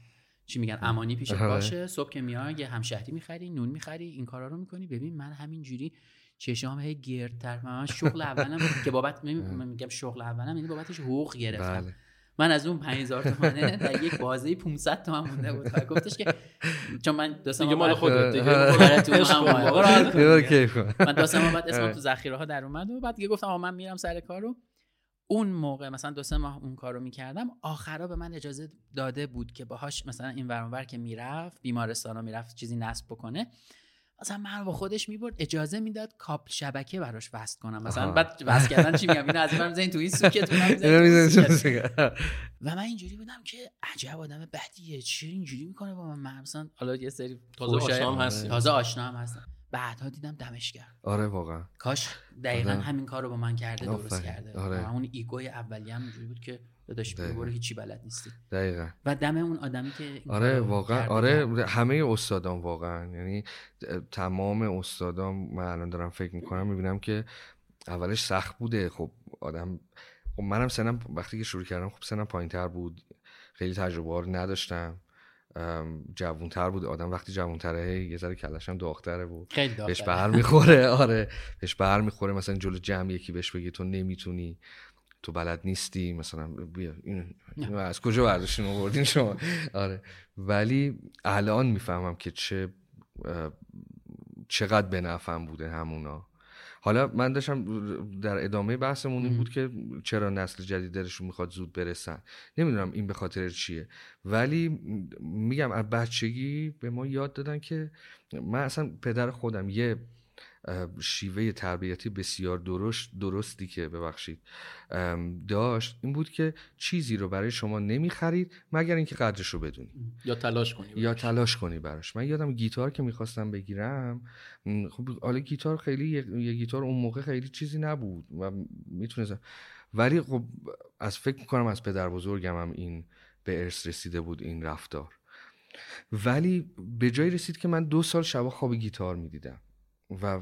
چی میگن؟ امانی پیشت آره. باشه. صبح که میای یه همشهری می‌خری نون می‌خری. این کارا رو می‌کنی. ببین من همینجوری چشام هی گردتر من شغل اولم که بابت میگم شغل اولم یعنی بابتش حقوق گرفتم. بله. من از اون 5000 تومانه در یک بازه 500 تومن مونده بود. و گفتش که چون من دو سه ماه خودت دیگه من دو سه ماه بعد اسمم تو ذخیره ها در اومد و بعد دیگه گفتم من میرم سر کارو اون موقع مثلا دو سه ماه اون کارو می‌کردم آخرا به من اجازه داده بود که باهاش مثلا این ورانور که می‌رفت بیمارستان رو می‌رفت چیزی نصب بکنه. مثلا من با خودش می‌برد اجازه می‌داد کابل شبکه براش وصل کنم. مثلا بعد وصل کردن چی میگم؟ اینو از من می‌ذارین تو این سوکتون و من اینجوری بودم که عجب آدم بدیه چرا اینجوری می‌کنه با من؟ مثلا حالا یه سری تازه آشنا هم هست تازه آشنا هم هستم. بعدها دیدم دمش کرد آره واقعا. کاش دقیقا همین کار رو با من کرده درست کرده. آره. اون ایگوی اولیه هم اینجوری بود که داداش برو هیچی بلد نیستی. دقیقا. و دم اون آدمی که آره واقعا آره همه استادان واقعا. یعنی تمام استادان من الان دارم فکر می‌کنم می‌بینم که اولش سخت بوده. خب آدم خب منم سنم وقتی که شروع کردم خب سنم پایین تر بود. خیلی تجربه ها رو نداشتم. جوونتر بود. آدم وقتی جوونتره یه ذره کلش هم داغتره بود خیلی بهش بر می‌خوره. آره بهش بر می‌خوره. مثلا جلو جمع یکی بهش بگی تو نمی‌تونی. تو بلد نیستی مثلا بیا این, از کجا برداشتین آوردین شما. آره. ولی الان می‌فهمم که چه چقدر به نفعم بوده همونا. حالا من داشتم در ادامه بحثمون این بود که چرا نسل جدید درشون می‌خواد زود برسن. نمی‌دونم این به خاطر چیه. ولی میگم از بچگی به ما یاد دادن که من اصلا پدر خودم یه شیوه تربیتی بسیار درست درستی که ببخشید داشت این بود که چیزی رو برای شما نمی‌خرید مگر اینکه قدرش رو بدونی. یا تلاش کنی یا تلاش کنی براش. من یادم گیتار که می‌خواستم بگیرم خب حالا گیتار خیلی یه گیتار اون موقع خیلی چیزی نبود و می‌تونست ولی خب از فکر می‌کنم از پدر بزرگم هم این به ارث رسیده بود این رفتار. ولی به جای رسید که من دو سال شبا خواب گیتار می‌دیدم. و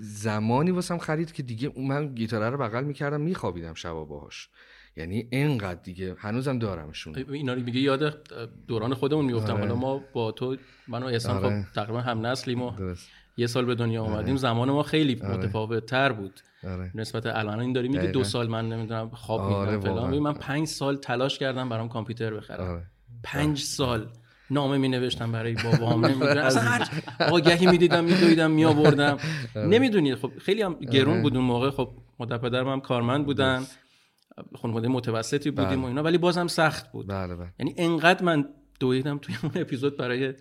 زمانی واسم خرید که دیگه من گیتاره رو بغل می‌کردم میخوابیدم شبا باهاش یعنی اینقدر دیگه هنوزم دارمشون اینا رو میگه یاد دوران خودمون میفتم آره. حالا ما با تو من و احسان خب آره. تقریبا هم نسلیم و یه سال به دنیا آره. اومدیم زمان ما خیلی. متفاوت تر بود آره. نسبت الان این داری میگه دو سال من نمی‌دونم خواب آره میدم فلان من پنج سال تلاش کردم برام کامپیوتر بخرم آره. پنج سال نامه می نوشتم برای بابام نمی‌دونم. اصلا هر آگهی می‌دیدم میدویدم می آوردم آره. نمی‌دونید خب خیلی هم گرون آره. بود اون موقع. خب مادر پدرم هم کارمند بودن. خانواده متوسطی بودیم و بله. اینا. ولی بازم سخت بود. بله بله. یعنی انقدر من دویدم توی اون اپیزود برای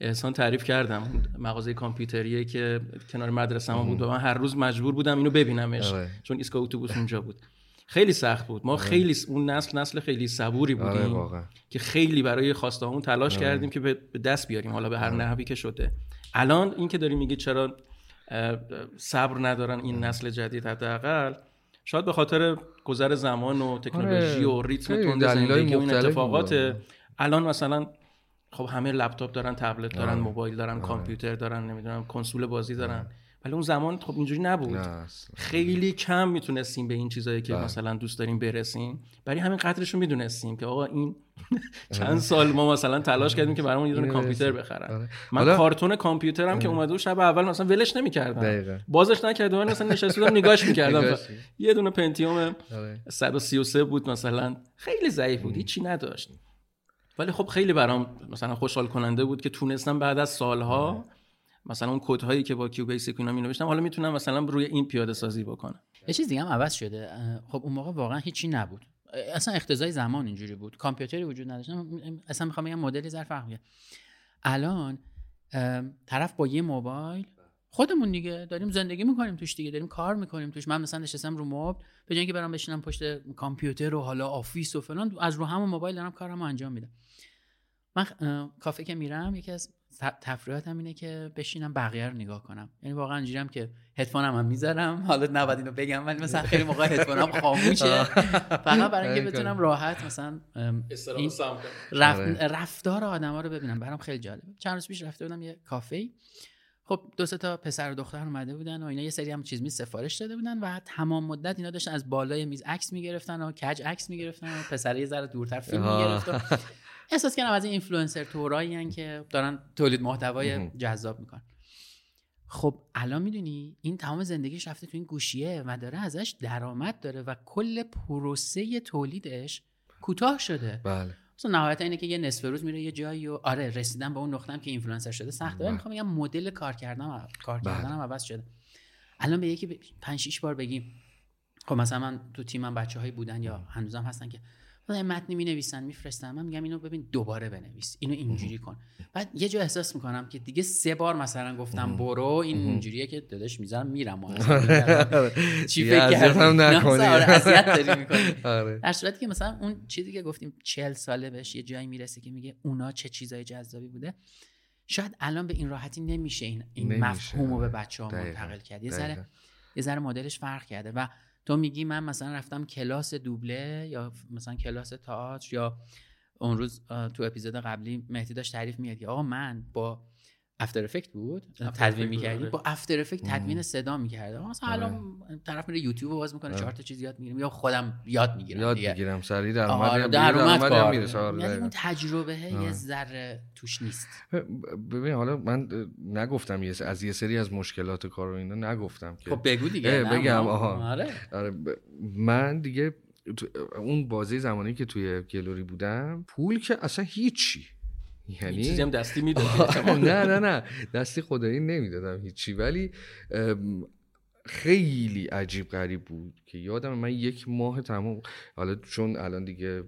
احسان تعریف کردم. مغازه کامپیوتریه که کنار مدرسه ما بود و من هر روز مجبور بودم اینو ببینمش. آره. چون ایستگاه اتوبوس اونجا بود. خیلی سخت بود. ما آره. خیلی اون نسل نسل خیلی صبوری آره، بودیم که خیلی برای خواسته همون تلاش آره. کردیم که به دست بیاریم حالا به هر نحوی که شده. الان این که داری میگی چرا صبر ندارن این نسل جدید حداقل شاید به خاطر گذر زمان و تکنولوژی و ریتم تند زندگی و این اتفاقات الان مثلا خب همه لپتاپ دارن تبلت دارن موبایل دارن کامپیوتر دارن نمی‌دونم کنسول بازی دارن. ولی اون زمان خب اینجوری نبود. خیلی کم می‌تونستیم به این چیزایی که بله. مثلا دوست داریم برسیم. برای همین قدرش رو می‌دونستیم که آقا این چند سال ما مثلا تلاش کردیم که برامون یه دونه کامپیوتر بخرن. آره. من کارتون کامپیوترم که اومده و شب اول مثلا ولش نمی‌کردم. بازش نکردم من مثلا نشسته بودم نگاش می‌کردم. یه دونه پنتیوم 133 آره. بود مثلا. خیلی ضعیف بود هیچی نداشت. ولی خب خیلی برام مثلا خوشحال کننده بود که تونستم بعد از سالها آره. مثلا اون کد هایی که با QBasic اینا می نوشتم حالا می‌تونم مثلا روی این پیاده سازی بکنم. یه چیز دیگه هم عوض شده. خب اون موقع واقعا هیچی نبود. اصلا اقتضای زمان اینجوری بود. کامپیوتری وجود نداشت. اصلا می‌خوام بگم مدلی زر فرق الان طرف با یه موبایل خودمون دیگه داریم زندگی می‌کنیم توش دیگه داریم کار می‌کنیم توش. من مثلا نشستم رو مبل به جای اینکه برام بشینم پشت کامپیوتر و حالا Office و فلان از رو همون موبایل دارم کارمو انجام میدم. من کافه که میرم یکی از تفریحاتم اینه که بشینم بقیه رو نگاه کنم. یعنی واقعا اینجوریام که هدفونم هم می‌ذارم. حالا نباید اینو بگم ولی مثلا خیلی موقع هدفونم خاموشه. فقط برای اینکه بتونم راحت مثلا این آره. رفتار آدما رو ببینم. برام خیلی جالبه. چند روز پیش رفته بودم یه کافه خب دو تا پسر و دختر اومده بودن و اینا یه سری هم چیز می سفارش داده بودن و تمام مدت اینا داشتن از بالای میز عکس می‌گرفتن و کج عکس می‌گرفتن و پسر یه ذره دورتر فیلم می‌گرفت احساس کردم از این اینفلوئنسر تورایی که دارن تولید محتوای جذاب می‌کنن. خب الان می‌دونی این تمام زندگیش رفته تو این گوشیه و داره ازش درآمد داره و کل پروسه تولیدش کوتاه شده. بله. مثلا نهایت اینه که یه نصف روز میره یه جایی و آره رسیدن به اون نقطه که اینفلوئنسر شده سخته بله. می‌خوام بگم مدل کار کردن کار بله. کردنم عوض شده. الان به یکی 5 6 بار بگیم. خب مثلا من تو تیمم بچه‌هایی بودن یا هنوزم هستن که متنی می نویسن میفرستن. من میگم اینو ببین دوباره بنویس. اینو اینجوری کن. بعد یه جا احساس می‌کنم که دیگه سه بار مثلا گفتم برو این اینجوریه که داداش می‌ذارم میرم چی فکر کردم آره. در صورتی که مثلا اون چیزی که گفتیم چهل ساله بهش یه جایی می‌رسه که میگه اونا چه چیزای جذابی بوده. شاید الان به این راحتی نمیشه این, این مفهوم رو به بچه ها منتقل کرد. یه ذره یه ذره مدلش فرق کرده و تو میگی من مثلا رفتم کلاس دوبله یا مثلا کلاس تئاتر یا اون روز تو اپیزود قبلی مهدی داشت تعریف میاد که آقا من با افتر افکت بود؟ تدوین می‌کردی؟ آره. با افتر افکت تدوین صدا می‌کردم مثلا الان آره. طرف میره یوتیوب باز می‌کنه آره. چهار تا چیز یاد می‌گیرم. یا خودم یاد می‌گیرم یاد می‌گیرم سری در اومد در اومد یعنی اون تجربه یه ذره توش نیست. ببین حالا من نگفتم یه از یه سری از مشکلات کار و اینا نگفتم که خب بگو دیگه. بگم آها. آره. من دیگه اون بازی زمانی که توی گلوری بودم پول که اصلا هیچی. یعنی چیزی هم دستی می‌دادی. نه نه نه. دستی خدایی نمی‌دادم هیچی. ولی خیلی عجیب غریب بود که یادم من یک ماه تمام حالا چون الان دیگه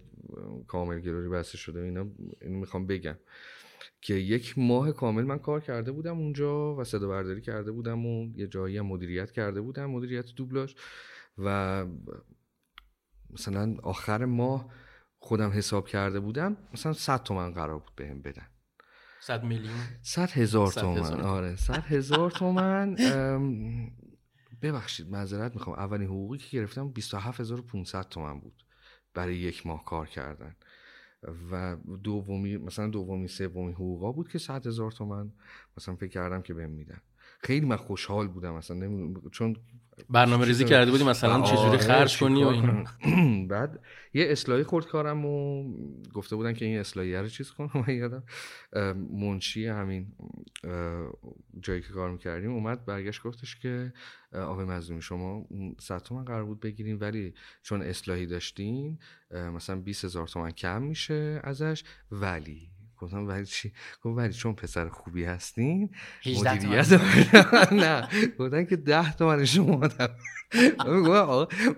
کامل گروری بسته شده اینا اینو می‌خوام بگم که یک ماه کامل من کار کرده بودم اونجا و صدا برداری کرده بودم و یه جایی هم مدیریت کرده بودم مدیریت دوبلاش. و مثلا آخر ماه خودم حساب کرده بودم مثلا 100 تومن قرار بود بهم بدن. 100 میلیون؟ 100 هزار تومن آره 100 هزار تومن ببخشید معذرت می‌خوام. اولین حقوقی که گرفتم 27500 تومن بود برای یک ماه کار کردن. و دومی مثلا دومی سومی حقوقا بود که 100 هزار تومن مثلا فکر کردم که بهم میدن. خیلی من خوشحال بودم مثلا نمی... چون برنامه ریزی کرده بودی مثلا چجوری آره، خرج کنی و این؟ بعد یه اصلاحی خورد کارم و گفته بودن که این اصلاحی رو چیز کنم. من یادم منشی همین جایی که کار می‌کردیم اومد برگشت گفتش که آقای مظلومی شما صد تومن قرار بود بگیریم ولی چون اصلاحی داشتین مثلا 20 هزار تومن کم میشه ازش ولی گفتم ولی چی؟ گفت ولی چون پسر خوبی هستین مدیریت نه. گفتن که ده تومن شما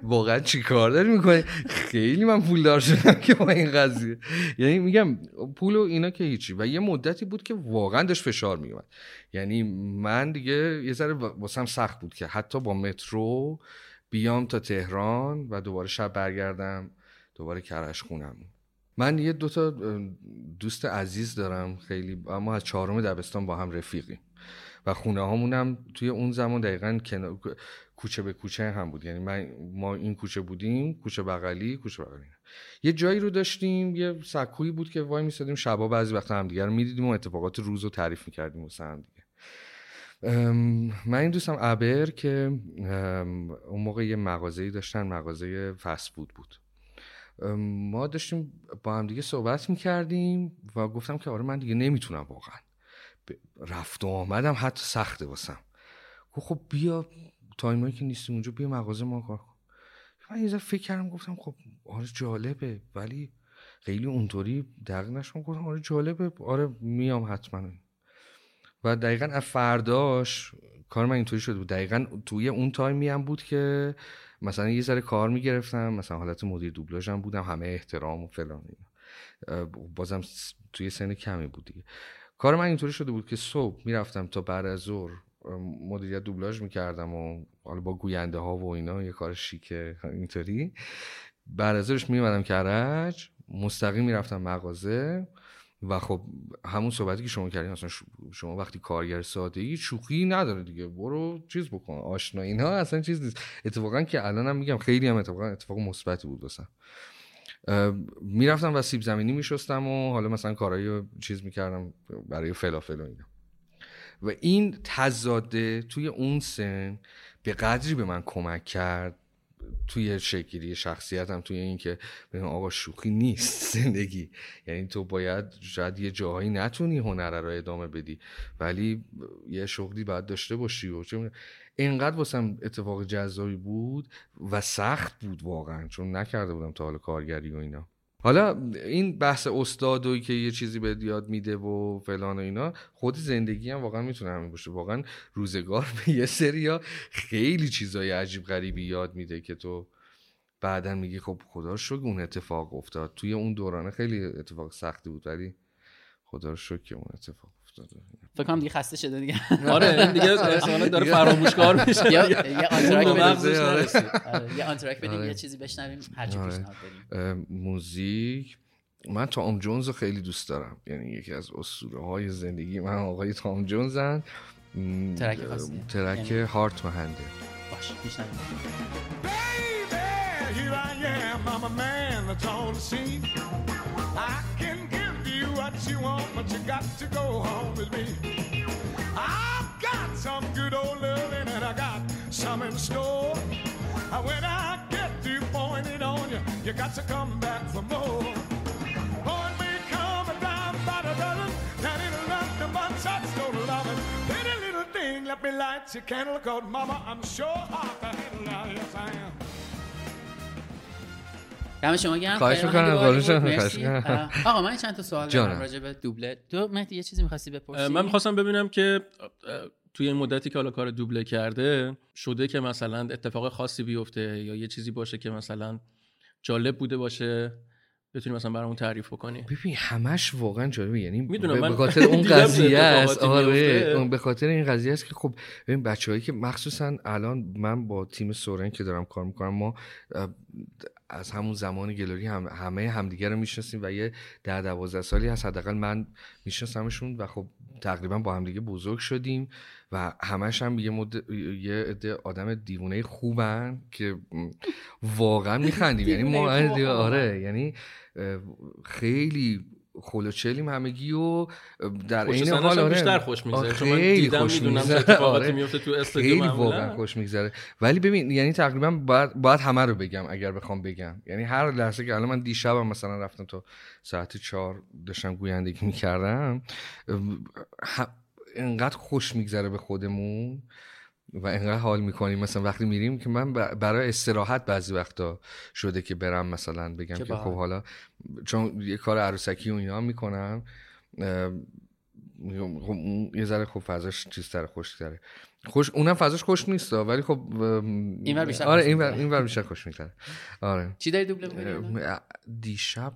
واقعا چی کار داری می‌کنی؟ خیلی من پول دار شدم که با این قضیه. یعنی میگم پول و اینا که هیچی. و یه مدتی بود که واقعا داشت فشار میومد یعنی من دیگه یه ذره واسم سخت بود که حتی با مترو بیام تا تهران و دوباره شب برگردم دوباره کرش خونم من یه دوتا دوست عزیز دارم خیلی اما از چهارم دبستان با هم رفیقیم. و خونه هامونم توی اون زمان دقیقا کوچه به کوچه هم بود. یعنی من ما این کوچه بودیم کوچه بغلی کوچه بغلی. یه جایی رو داشتیم یه سکویی بود که وای میسادیم شبا بعضی وقتا هم دیگه رو می‌دیدیم و اتفاقات روز رو تعریف می‌کردیم واسه هم دیگه من این دوستم ابر که اون موقع یه مغازه‌ای داشتن مغازه فست بود بود. ما داشتیم با هم دیگه صحبت می‌کردیم و گفتم که آره من دیگه نمی‌تونم واقعا. رفت و آمدم حتی سخته واسم. خب بیا تایمایی که نیستیم اونجا بیا مغازه ما کار کن. من یه فکر کردم گفتم خب آره جالبه ولی خیلی اونطوری دقیق نشم گفتم آره جالبه آره میام حتما. و دقیقا از فرداش کار من اینطوری شده بود. دقیقا توی اون تایمی هم بود که مثلا یه ذره کار می‌گرفتم مثلا حالت مدیر دوبلاژم بودم همه احترام و فلان بازم توی سن کمی بود دیگه. کار من اینطوری شده بود که صبح می‌رفتم تا بعد از ظهر مدیریت دوبلاژ می‌کردم و حالا با گوینده ها و اینا یه کار شیکه اینطوری. بعد از ظهرش میومدم کرج مستقیم می‌رفتم مغازه. و خب همون صحبتی که شما کردین اصلا شما وقتی کارگر ساده ای شوخی نداره دیگه. برو چیز بکن. آشنا اینها اصلا چیز نیست. اتفاقا که الانم میگم خیلی هم اتفاقا اتفاق مثبتی بود واسم. می‌رفتم و سیب زمینی میشستم و حالا مثلا کارایی چیز می‌کردم برای فلافل و اینا. و این تزاده توی اون سن به قدری به من کمک کرد توی شکلی شخصیتم توی اینکه بگم آقا شوخی نیست زندگی. یعنی تو باید شاید یه جاهایی نتونی هنر رو ادامه بدی ولی یه شغلی باید داشته باشی و چه اینقدر واسم اتفاق جذابی بود و سخت بود واقعا چون نکرده بودم تا حالا کارگری و اینا. حالا این بحث استادوی که یه چیزی به یاد میده و فلان و اینا خود زندگی هم واقعا می‌تونه همین باشه. واقعا روزگار به یه سری خیلی چیزای عجیب غریبی یاد میده که تو بعدا میگی خب خدا شکر اون اتفاق افتاد. توی اون دورانه خیلی اتفاق سختی بود ولی خدا شکر که اون اتفاق افتاده. فکر کنم دیگه خسته شده دیگه. آره این دیگه احتمالاً داره فراموشکار میشه. یا یه آنتراک بدیم. آره، یه بدیم یه چیزی بشنویم هر چی آره. پیشنهاد بریم موزیک. من تام جونز رو خیلی دوست دارم. یعنی یکی از اسطوره های زندگی من آقای تام جونزن. ترک خاصی. ترک Hard to Handle باش میشنویم here I am, I'm a man that's on the scene. I can give you what you want, but you got to go home with me. I've got some good old loving and I got some in store. When I get through pointing on you, you got to come back for more. Point me come a dime by the dozen, that ain't nothing but such no loving. Pretty little thing, let me light your candle, cause mama, I'm sure hard to handle, yes I am. دم شما گرم. خواهش می‌کنم آقا من چند تا سوال دارم راجع به دوبله. تو مهدی یه چیزی می‌خواستی بپرسی؟ من می‌خواستم ببینم که توی این مدتی که حالا کار دوبله کرده شده که مثلا اتفاق خاصی بیفته یا یه چیزی باشه که مثلا جالب بوده باشه بتونی مثلا برامون تعریف بکنی. ببین همش واقعا جالبه. یعنی می‌دونم به خاطر اون قضیه است. آره به خاطر این قضیه است که خب ببین بچه‌هایی که مخصوصا الان من با تیم سورن که دارم کار می‌کنم ما از همون زمان گلوری هم همه همدیگه رو می‌شناسیم و یه ده دوازده سالی هست. حداقل من میشناسمشون و خب تقریبا با همدیگه بزرگ شدیم و همش هم یه مد... یه عده آدم دیوونه خوبن که واقعا میخندیم. یعنی ما آره یعنی خیلی خلوچلیم همگی و در این حال آره. بیشتر خوش میگذره. چون من دیدم می‌دونم چه اتفاقاتی آره. میفته تو خیلی واقعا خوش میگذره. ولی ببین یعنی تقریبا باید, باید همه رو بگم اگر بخوام بگم. یعنی هر لحظه که الان من دیشبم مثلا رفتم تا ساعت چهار داشتم گویندگی می‌کردم انقدر خوش میگذره به خودمون. و انقدر حال می‌کنیم. مثلا وقتی میریم که من برای استراحت بعضی وقتا شده که برم مثلا بگم که خب حالا چون یه کار عروسکی و اینا می‌کنم خب یه ذره خب فضاش چیزتر خوش داره خوش اونم فضاش خوش نیست ولی خب این بیشتر آره این ور این بیشتر خوش میتره آره. چی داری دوبله دیشب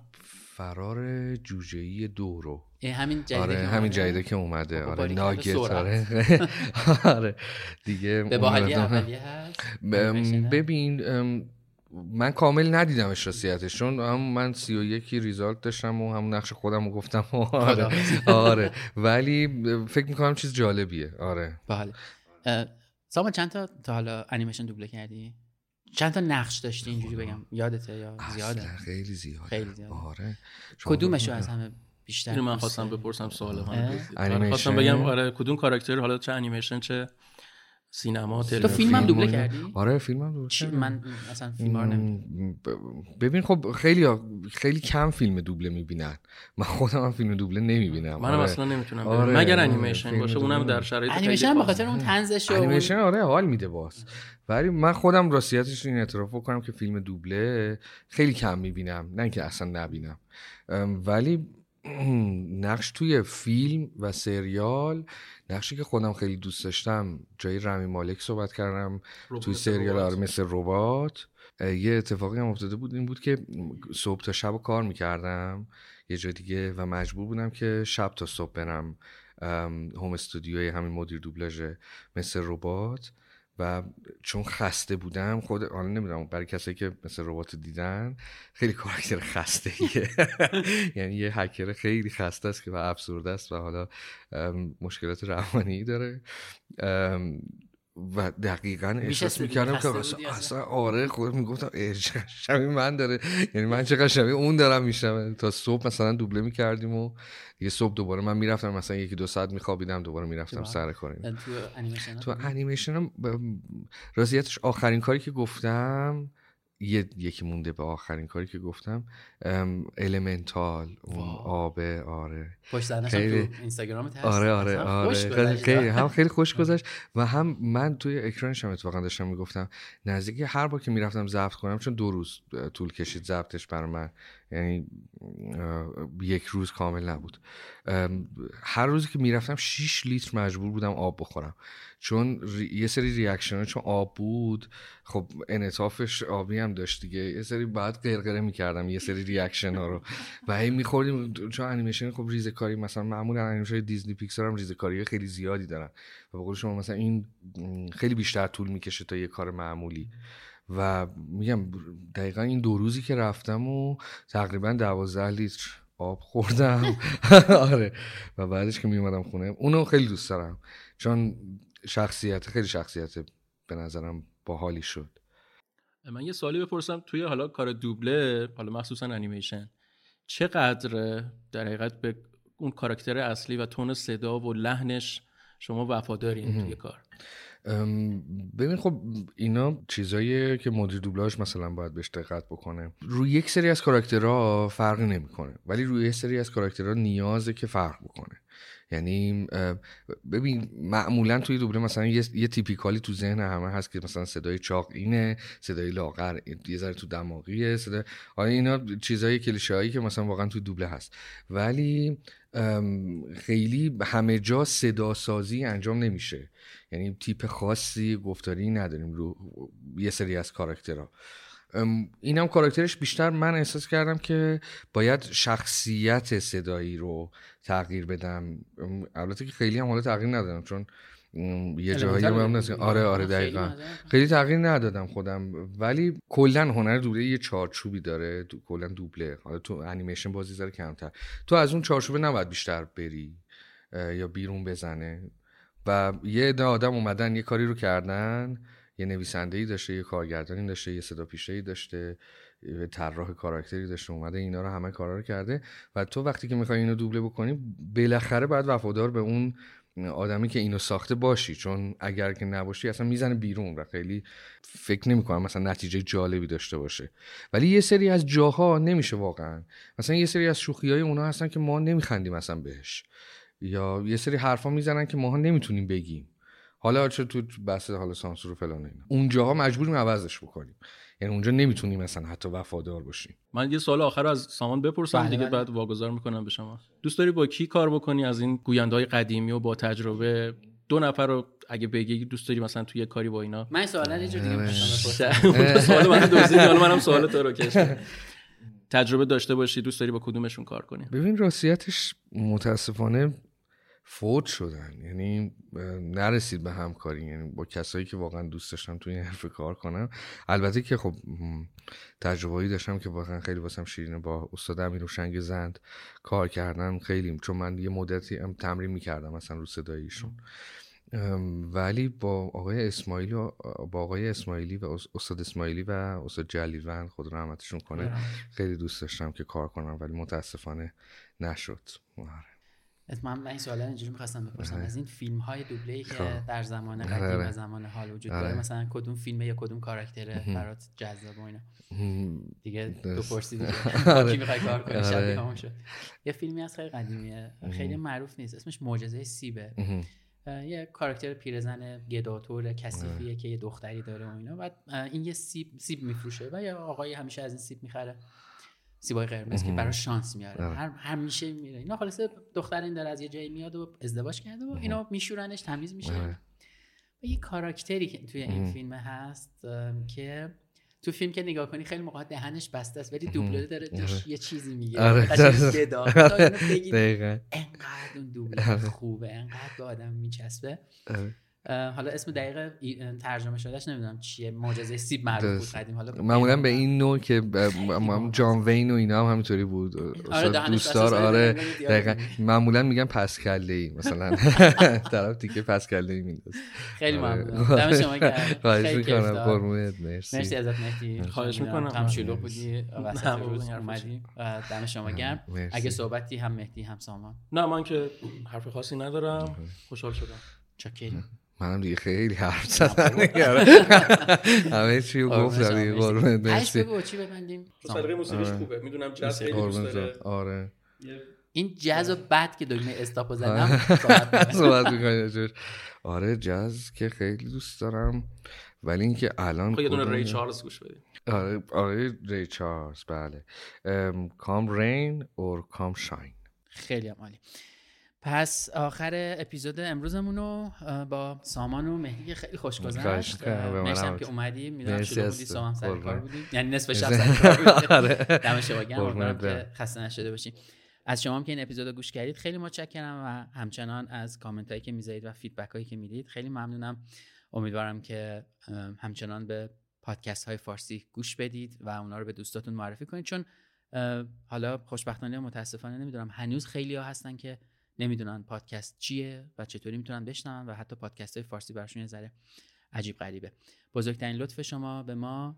فرار جوجه‌ای دو رو. همین جدیده آره که همین جدیده که اومده. آره ناگت آره. آره. دیگه به باحالی اولیه هست؟ ببین من کامل ندیدمش راستیتش چون هم من سی و یکی ریزالت داشتم و همون نقش خودم رو گفتم آره. آره. ولی فکر می‌کنم چیز جالبیه. آره. بله سامان چند تا تا حالا انیمیشن دوبله کردی؟ چند تا نقش داشتی؟ اینجوری بگم. یادته یا زیاده؟ خیلی زیاده. خیلی زیاده. آره. کدومشو از همه بیشتر اینو من خواستم بپرسم سوال من خواستم بگم آره کدوم کاراکتر؟ حالا چه انیمیشن چه سینما تو فیلم هم دوبله کردی؟ آره فیلم هم دوبله کردم. من اصلا فیلم رو ببین خب خیلی خیلی کم فیلم دوبله می‌بینن. من خودم هم فیلم دوبله نمی‌بینم. منم اصلا نمی‌تونم آره. مگر انیمیشن باشه اونم در شرایط انیمیشن به خاطر اون طنزش انیمیشن آره حال میده باز. ولی من خودم راستیتش این اعتراف بکنم که فیلم دوبله خیلی کم می‌بینم. نه اینکه اصلا نبینم. ولی نقش توی فیلم و سریال نقشی که خودم خیلی دوست داشتم جای رمی مالک صحبت کردم توی سریال آره مثل ربات. یه اتفاقی هم افتاده بود این بود که صبح تا شب کار می‌کردم یه جای دیگه و مجبور بودم که شب تا صبح برم هوم استودیوی همین مدیر دوبلاژ مثل ربات. و چون خسته بودم خود حالا نمی‌دونم برای کسایی که مثل ربات دیدن خیلی کاراکتر خسته ایه یعنی یه هکر خیلی خسته است که و افسرده است و حالا مشکلات روانی داره. و دقیقا احساس می‌کردم که اصلا آره خود می‌گفتم شبیه من داره. یعنی من چقدر شبیه اون دارم میشم تا صبح مثلا دوبله می‌کردیم و یه صبح دوباره من می‌رفتم مثلا یکی دو ساعت میخوابیدم دوباره می‌رفتم سر کاریم. تو انیمیشن راضیتش آخرین کاری که گفتم یه یکی مونده به آخرین کاری که گفتم المنتال اون آبه آره. پشت خیلی اینستاگرامت هست؟ آره آره آره. خیلی هم خیلی خوش گذشت و هم من توی اکرانش هم اتفاقا داشتم می‌گفتم نزدیک هر بار که می‌رفتم ضبط کنم چون دو روز طول کشید ضبطش برای من یعنی یک روز کامل نبود. هر روزی که می‌رفتم 6 لیتر مجبور بودم آب بخورم. چون یه سری reaction چون آب بود خب انعطافش آبی هم داشت دیگه. یه سری بعد قرقره می‌کردم یه سری reaction ها رو. و هی میخوردیم چون انیمیشن خب ریزه کاری مثلا معمولا انیمیشن دیزنی پیکسار هم ریزه خیلی زیادی دارن. و بقول شما مثلا این خیلی بیشتر طول می‌کشه تا یه کار معمولی. و میگم دقیقا این دو روزی که رفتم و تقریبا دوازده لیتر آب خوردم. آره. و بعدش که میومدم خونه. اونو خیلی دوست دارم. چون شخصیت خیلی شخصیت به نظرم باحالی شد. من یه سوالی بپرسم توی حالا کار دوبله حالا مخصوصا انیمیشن چقدر در حقیقت به اون کاراکتر اصلی و تون صدا و لحنش شما وفادارین توی کار؟ ببین خب اینا چیزایی که مدیر دوبلاژ مثلا باید بهش دقت بکنه. روی یک سری از کاراکترها فرقی نمی‌کنه ولی روی یک سری از کاراکترها نیازه که فرق بکنه. یعنی ببین معمولا توی دوبله مثلا یه, یه تیپیکالی تو ذهن همه هست که مثلا صدای چاق اینه صدای لاغر یه ذره تو دماغیه صدا آیا اینا چیزای کلیشه که مثلا واقعا توی دوبله هست. ولی خیلی همه جا صدا سازی انجام نمیشه. یعنی تیپ خاصی گفتاری نداریم رو یه سری از کاراکترها. این هم کاراکترش بیشتر من احساس کردم که باید شخصیت صدایی رو تغییر بدم. البته که خیلی هم حالا تغییر ندادم چون یه جایی هم آره آره دقیقا. خیلی تغییر ندادم خودم. ولی کلا هنر دوبله یه چارچوبی داره کلا دوبله. حالا تو انیمیشن بازی زره کمتر. تو از اون چارچوبه نباید بیشتر بری یا بیرون بزنه. و یه عده آدم اومدن یه کاری رو کردن. یه نویسنده ای داشته یه کارگردانی داشته یه صدا پیشه ای داشته یه طراح کاراکتری داشته اومده اینا رو همه کارا رو کرده و تو وقتی که می‌خوای اینو دوبله بکنی بالاخره باید وفادار به اون آدمی که اینو ساخته باشی. چون اگر که نباشی اصلا می‌زنه بیرون و خیلی فکر نمی‌کنم مثلا نتیجه جالبی داشته باشه. ولی یه سری از جاها نمیشه واقعا. مثلا یه سری از شوخی های اونا هستن که ما نمیخندیم مثلا بهش. یا یه سری حرفا می‌زنن که ماها نمی‌تونیم بگیم. حالا چه تو بحث حالا سانسور و فلان اینا. اونجاها مجبوریم عوضش بکنیم. یعنی اونجا نمی‌تونیم مثلا حتی وفادار باشیم. من یه سوال آخر از سامان بپرسم بله، دیگه بله. بعد واگذار می‌کنم به شما. دوست داری با کی کار بکنی؟ از این گوینده قدیمی و با تجربه؟ دو نفر رو اگه بگی دوست داری مثلا توی کاری با اینا؟ من سوالا یه جور دیگه سوال من حالا منم سوال تو رو کشم تجربه داشته باشی دوست داری با کدومشون کار کنی؟ ببین راستیتش متاسفانه فوت شدن. یعنی نرسید به همکاری. یعنی با کسایی که واقعا دوست داشتم توی این حرف کار کنم. البته که خب تجربه‌ای داشتم که واقعا خیلی واسم شیرینه با استاد امیر روشنگ زند کار کردن خیلی. چون من یه مدتی هم تمرین می‌کردم مثلا رو صداییشون ولی با آقای اسماعیلی و با آقای اسماعیلی و استاد اسماعیلی و استاد جلیلوند خود رحمتشون کنه خیلی دوست داشتم که کار کنم ولی متاسفانه نشد. آره. من این سوالا اینجوری می‌خواستم بپرسم. از این فیلم های دوبله ای که خب. در زمان قدیم و زمان حال وجود داره مثلا کدوم فیلم یا کدوم کاراکتر برات جذاب و اینا. دیگه دو پرسی دیگه. کی می‌خوای کار کنی شب شد. یه فیلمی از خیلی قدیمیه. خیلی معروف نیست. اسمش معجزه سیبه. یه کاراکتر پیرزن گداتور کثیفیه که یه دختری داره و اینا. بعد این یه سیب سیب میفروشه و یه آقایی همیشه از این سیب می‌خره. سیبای قرمز که برای شانس میاره. هر همیشه میره. اینا خلاصه دختر این داره از یه جایی میاد و ازدواج کرده و اینا میشورنش تمیز میشه. و یه کاراکتری که توی این فیلم هست که تو فیلم که نگاه کنی خیلی موقع دهنش بسته است ولی دوبله داره توش یه چیزی میگه. آره. انقدر اون دوبله خوبه انقدر به آدم میچسبه. حالا اسم دقیق ترجمه شدهش نمی‌دونم چیه. معجزه سیب معروف بود قدیم. حالا معمولا به این نوع که جان وین و اینا هم همینطوری بود. آره دوستار آره. دقیقا. معمولا میگن پس کله ای مثلا. طرف تیکه پس کله ای میندازه. خیلی آره. ممنون. دم شما گرم. خواهش می‌کنم. قربونت. مرسی. مرسی ازت مهدی. خواهش می‌کنم. هم شلوغ بودی وسط روز اومدی. دم شما گرم. اگه صحبتی هم مهدی هم سامان. نه من که حرف خاصی ندارم. خوشحال شدم. چاکریم. منم دیگه خیلی حرف زدن همه چی رو گفتم دیگه قربونت مرسی. بگو چی ببندیم؟ موسیقیش آره. خوبه؟ می‌دونم جاز خیلی دوست داره. آره. این جاز و بعد که دکمه استاپ زدم صحبت می‌کنی آره جاز که خیلی دوست دارم. ولی اینکه الان خب یه دونه ری چارلز گوش بدیم. آره آره ری چارلز بله. کام رین اور کام شاین. خیلی عالی. پس آخر اپیزود امروزمون رو با سامان و مهدی خیلی خوش گذشت مرسی که اومدی. می‌دونم شده بودی سامان سر کار بودی. یعنی نصف شب سر کار بودی. آره. دم شما گرم. که خسته نشده باشیم از شما که این اپیزود رو گوش کردید خیلی متشکرم و همچنان از کامنت هایی که می‌ذارید و فیدبک هایی که می‌دید خیلی ممنونم. امیدوارم که همچنان به پادکست های فارسی گوش بدید و اونا رو به دوستاتون معرفی کنید. چون حالا خوشبختانه متاسفانه نمی‌دونم هنوز خیلی ها هستن که نمی‌دونن پادکست چیه و چطوری می‌تونن بشنون و حتی پادکست های فارسی براشون یه ذره عجیب غریبه. بزرگترین لطف شما به ما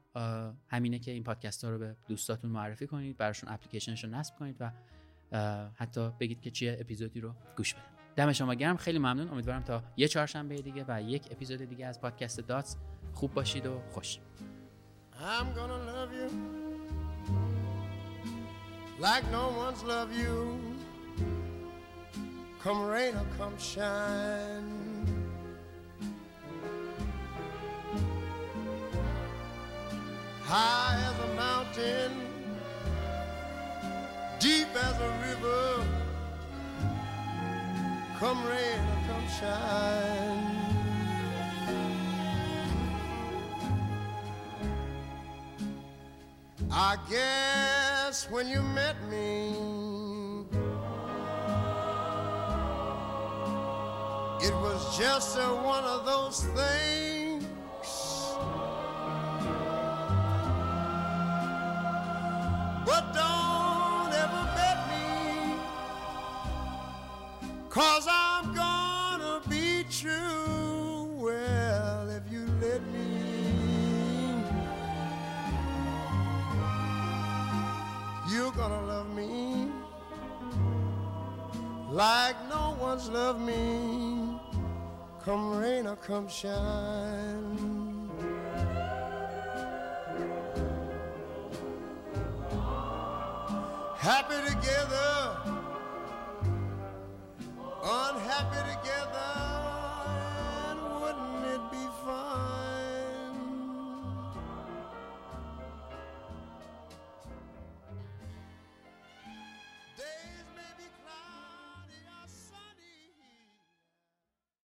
همینه که این پادکست ها رو به دوستاتون معرفی کنید براشون اپلیکیشنش رو نصب کنید و حتی بگید که چیه اپیزودی رو گوش بدن. دم شما گرم خیلی ممنون. امیدوارم تا یه چهارشنبه دیگه و یک اپیزود دیگه از پادکست داتس خوب باشید و خوش. I'm gonna love you like no one's love you. Come rain or come shine. High as a mountain Deep as a river Come rain or come shine. I guess when you met me, it was just a, one of those things. But don't ever bet me, cause I'm gonna be true. Well, if you let me. you're gonna love me like no one's loved me come rain or come shine. Happy together, unhappy together.